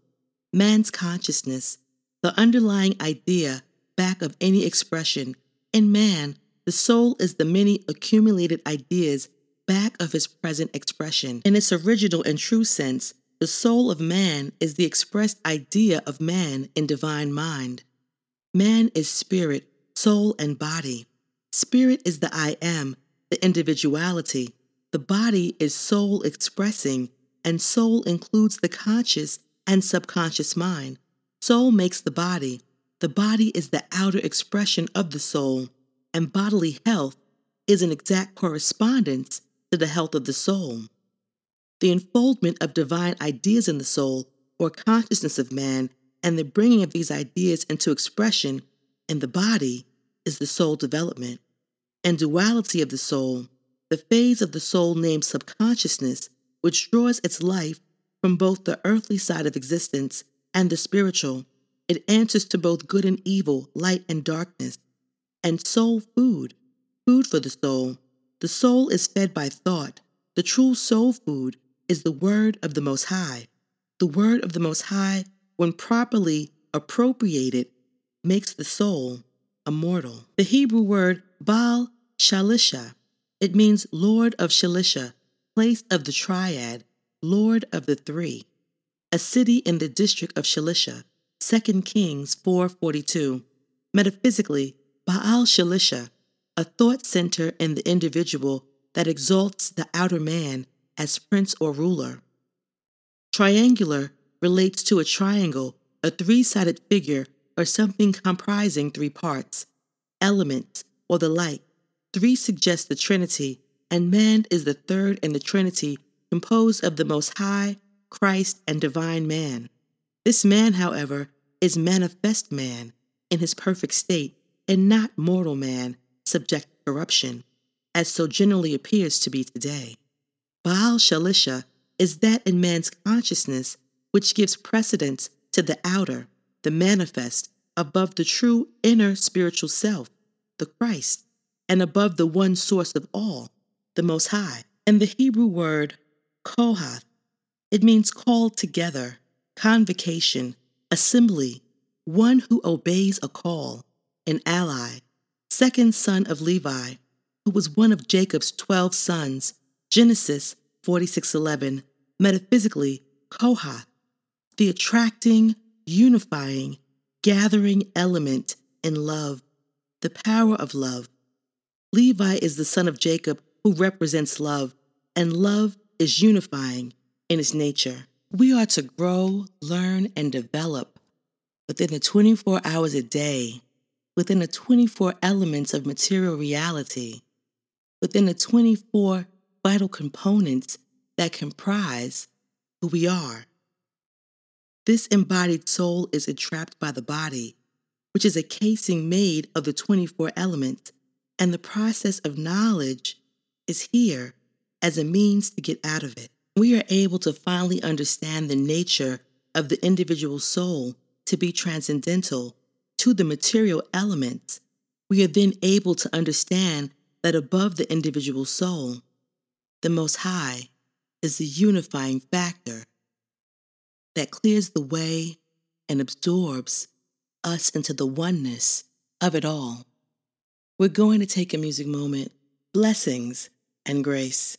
man's consciousness, the underlying idea back of any expression. In man, the soul is the many accumulated ideas back of his present expression. In its original and true sense, the soul of man is the expressed idea of man in divine mind. Man is spirit, soul, and body. Spirit is the I am, the individuality. The body is soul expressing, and soul includes the conscious and subconscious mind. Soul makes the body. The body is the outer expression of the soul, and bodily health is an exact correspondence to the health of the soul. The unfoldment of divine ideas in the soul, or consciousness of man, and the bringing of these ideas into expression in the body is the soul development. And duality of the soul, the phase of the soul named subconsciousness, which draws its life from both the earthly side of existence and the spiritual. It answers to both good and evil, light and darkness. And soul food, food for the soul. The soul is fed by thought. The true soul food is the word of the Most High. The word of the Most High when properly appropriated, makes the soul immortal. The Hebrew word Baal Shalisha, it means Lord of Shalisha, place of the triad, Lord of the three, a city in the district of Shalisha, 2 Kings 4:42. Metaphysically, Baal Shalisha, a thought center in the individual that exalts the outer man as prince or ruler. Triangular relates to a triangle, a three sided figure, or something comprising three parts, elements, or the like. Three suggests the Trinity, and man is the third in the Trinity, composed of the Most High, Christ, and divine man. This man, however, is manifest man in his perfect state, and not mortal man, subject to corruption, as so generally appears to be today. Baal Shalisha is that in man's consciousness which gives precedence to the outer, the manifest, above the true inner spiritual self, the Christ, and above the one source of all, the Most High. And the Hebrew word kohath, it means called together, convocation, assembly, one who obeys a call, an ally, second son of Levi, who was one of Jacob's twelve sons, Genesis 46:11, metaphysically Kohath, the attracting, unifying, gathering element in love, the power of love. Levi is the son of Jacob who represents love, and love is unifying in its nature. We are to grow, learn, and develop within the 24 hours a day, within the 24 elements of material reality, within the 24 vital components that comprise who we are. This embodied soul is entrapped by the body, which is a casing made of the 24 elements, and the process of knowledge is here as a means to get out of it. We are able to finally understand the nature of the individual soul to be transcendental to the material elements. We are then able to understand that above the individual soul, the Most High is the unifying factor that clears the way and absorbs us into the oneness of it all. We're going to take a music moment, blessings and grace.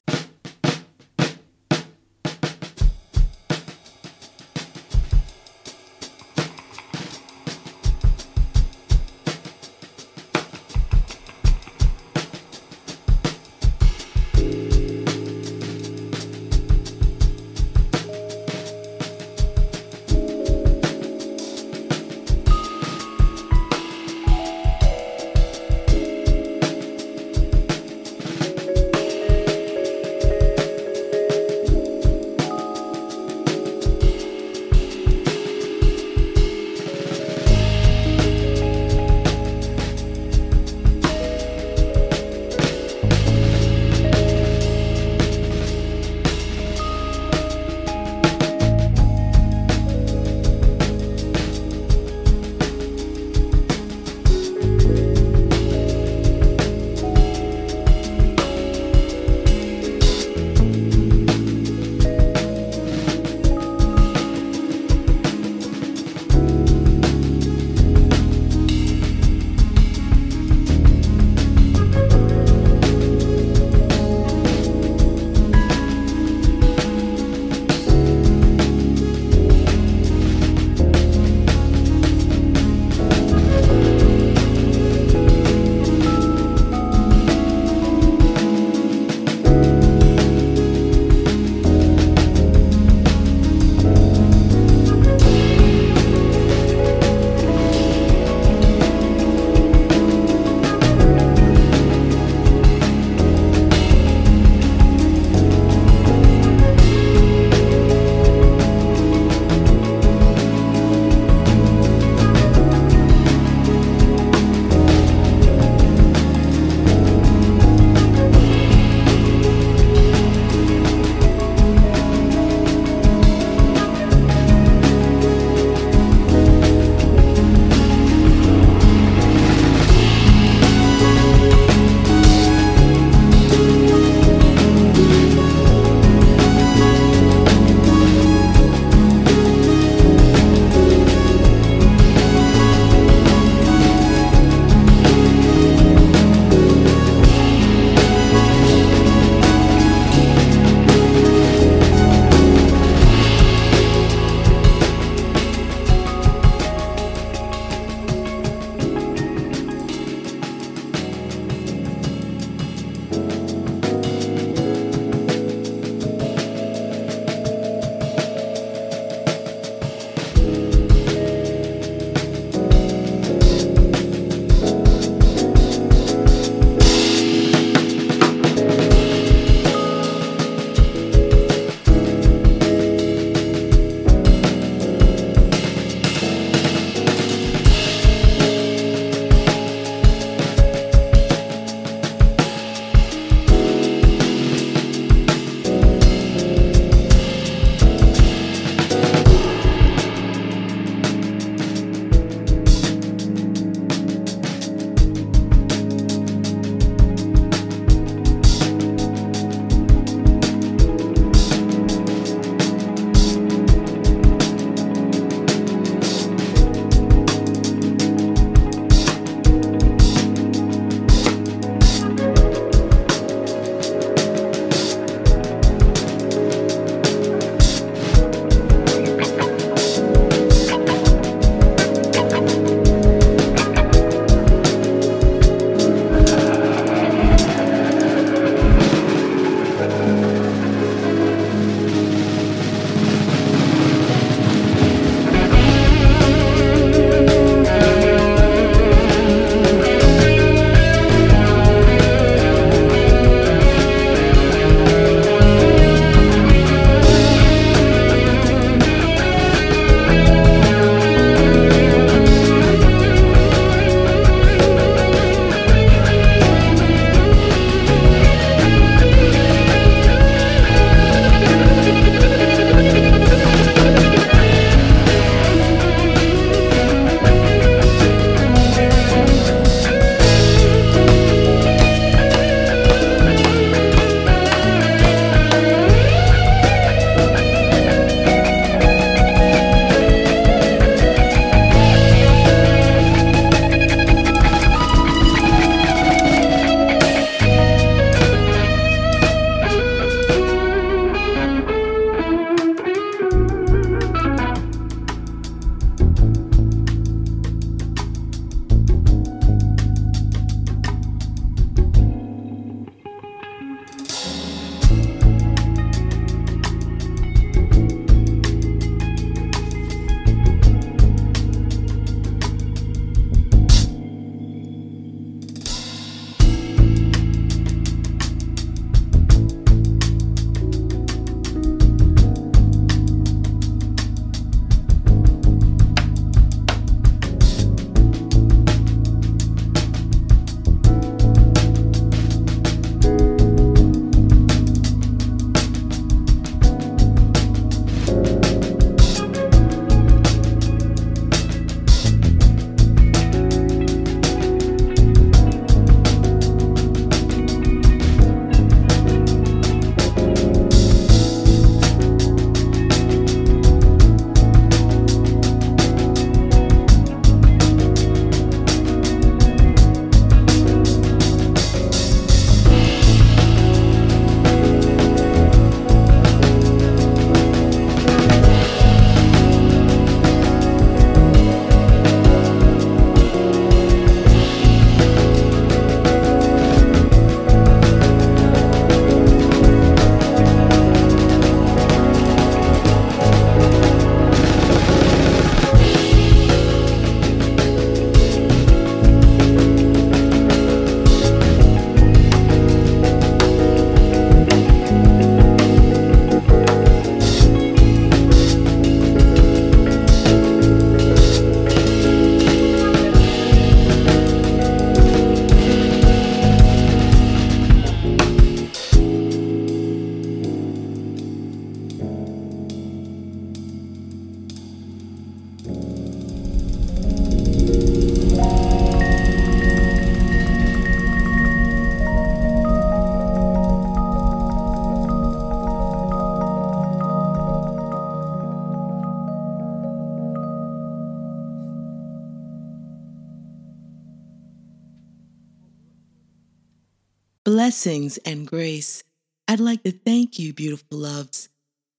Blessings and grace. I'd like to thank you, beautiful loves,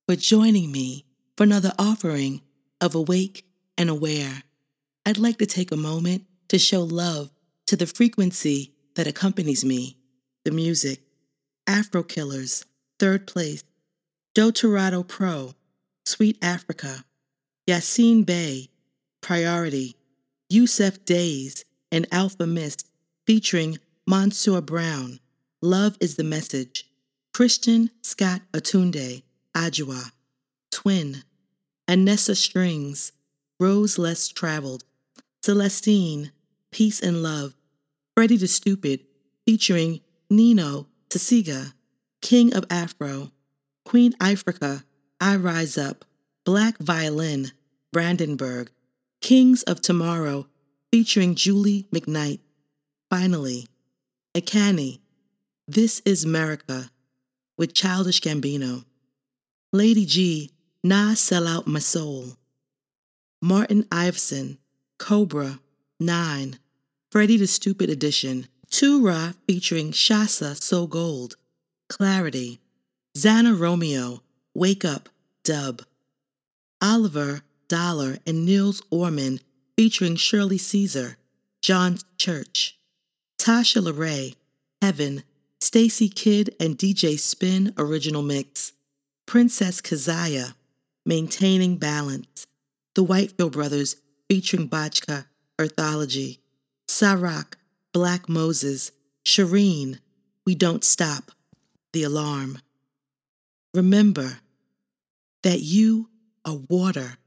for joining me for another offering of Awake and Aware. I'd like to take a moment to show love to the frequency that accompanies me, the music. Afro Killers, third place. Dotorado Pro, Sweet Africa. Yasiin Bey, Priority. Yussef Dayes and Alfa Mist featuring Mansur Brown. Love is the Message. Christian Scott Atunde, Adjuah. Twin. Anessa Strings, Rose Less Traveled. Celestine, Peace and Love. Freddie the Stupid, featuring Nino Tasiga, King of Afro. Queen Africa, I Rise Up. Black Violin, Brandenburg. Kings of Tomorrow, featuring Julie McKnight. Finally, Ekani, This is America, with Childish Gambino. Lady G, Nah Sell Out My Soul. Martin Iveson, Cobra, 9. Freddie the Stupid Edition. Tura featuring Shasa So Gold. Clarity. Xana Romeo, Wake Up, Dub. Oliver, Dollar, and Nils Orman featuring Shirley Caesar, John Church. Tasha LeRae, Heaven, Stacy Kidd and DJ Spin Original Mix. Princess Kazaya, Maintaining Balance. The Whitefield Brothers featuring Bachka, Earthology. Sarak, Black Moses. Shireen, We Don't Stop. The Alarm. Remember that you are water.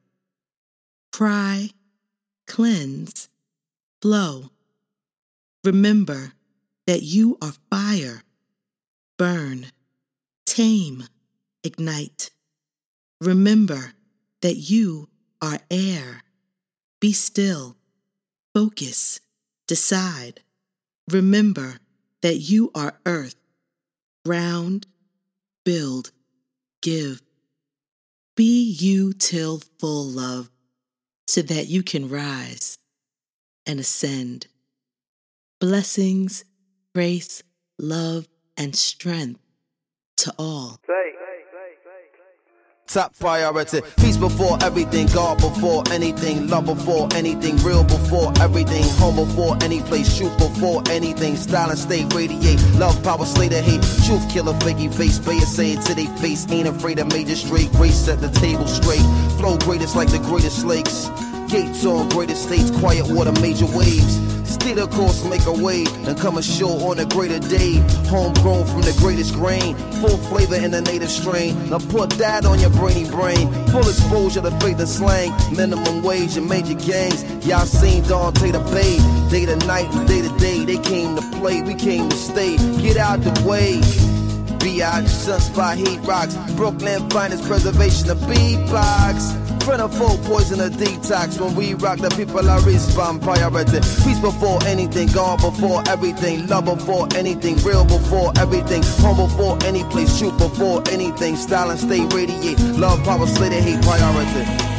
Cry, cleanse, flow. Remember that you are fire. Burn, tame, ignite. Remember that you are air. Be still, focus, decide. Remember that you are earth. Ground, build, give. Be you till full love, so that you can rise and ascend. Blessings, grace, love, and strength to all. Top priority, peace before everything, God before anything, love before anything, real before everything, home before any place, shoot before anything, style and state radiate, love, power, slay the hate, truth killer, fakey face, pay it, say it to they face, ain't afraid of major straight, grace set the table straight, flow greatest like the greatest lakes, gates on greatest states, quiet water, major waves. Steer the course, make a way, and come ashore on a greater day. Homegrown from the greatest grain, full flavor in the native strain. Now put that on your brainy brain. Full exposure to faith and slang, minimum wage and major gangs. Y'all seen Dante the Bay, day to night and day to day. They came to play, we came to stay. Get out the way. B.I. Sunspot Heat Rocks, Brooklyn finest preservation of beatbox. Foe, poison a detox. When we rock, the people are respond priority. Peace before anything, God before everything, love before anything, real before everything, home before any place, shoot before anything, style and stay radiate. Love, power, slay, the hate priority.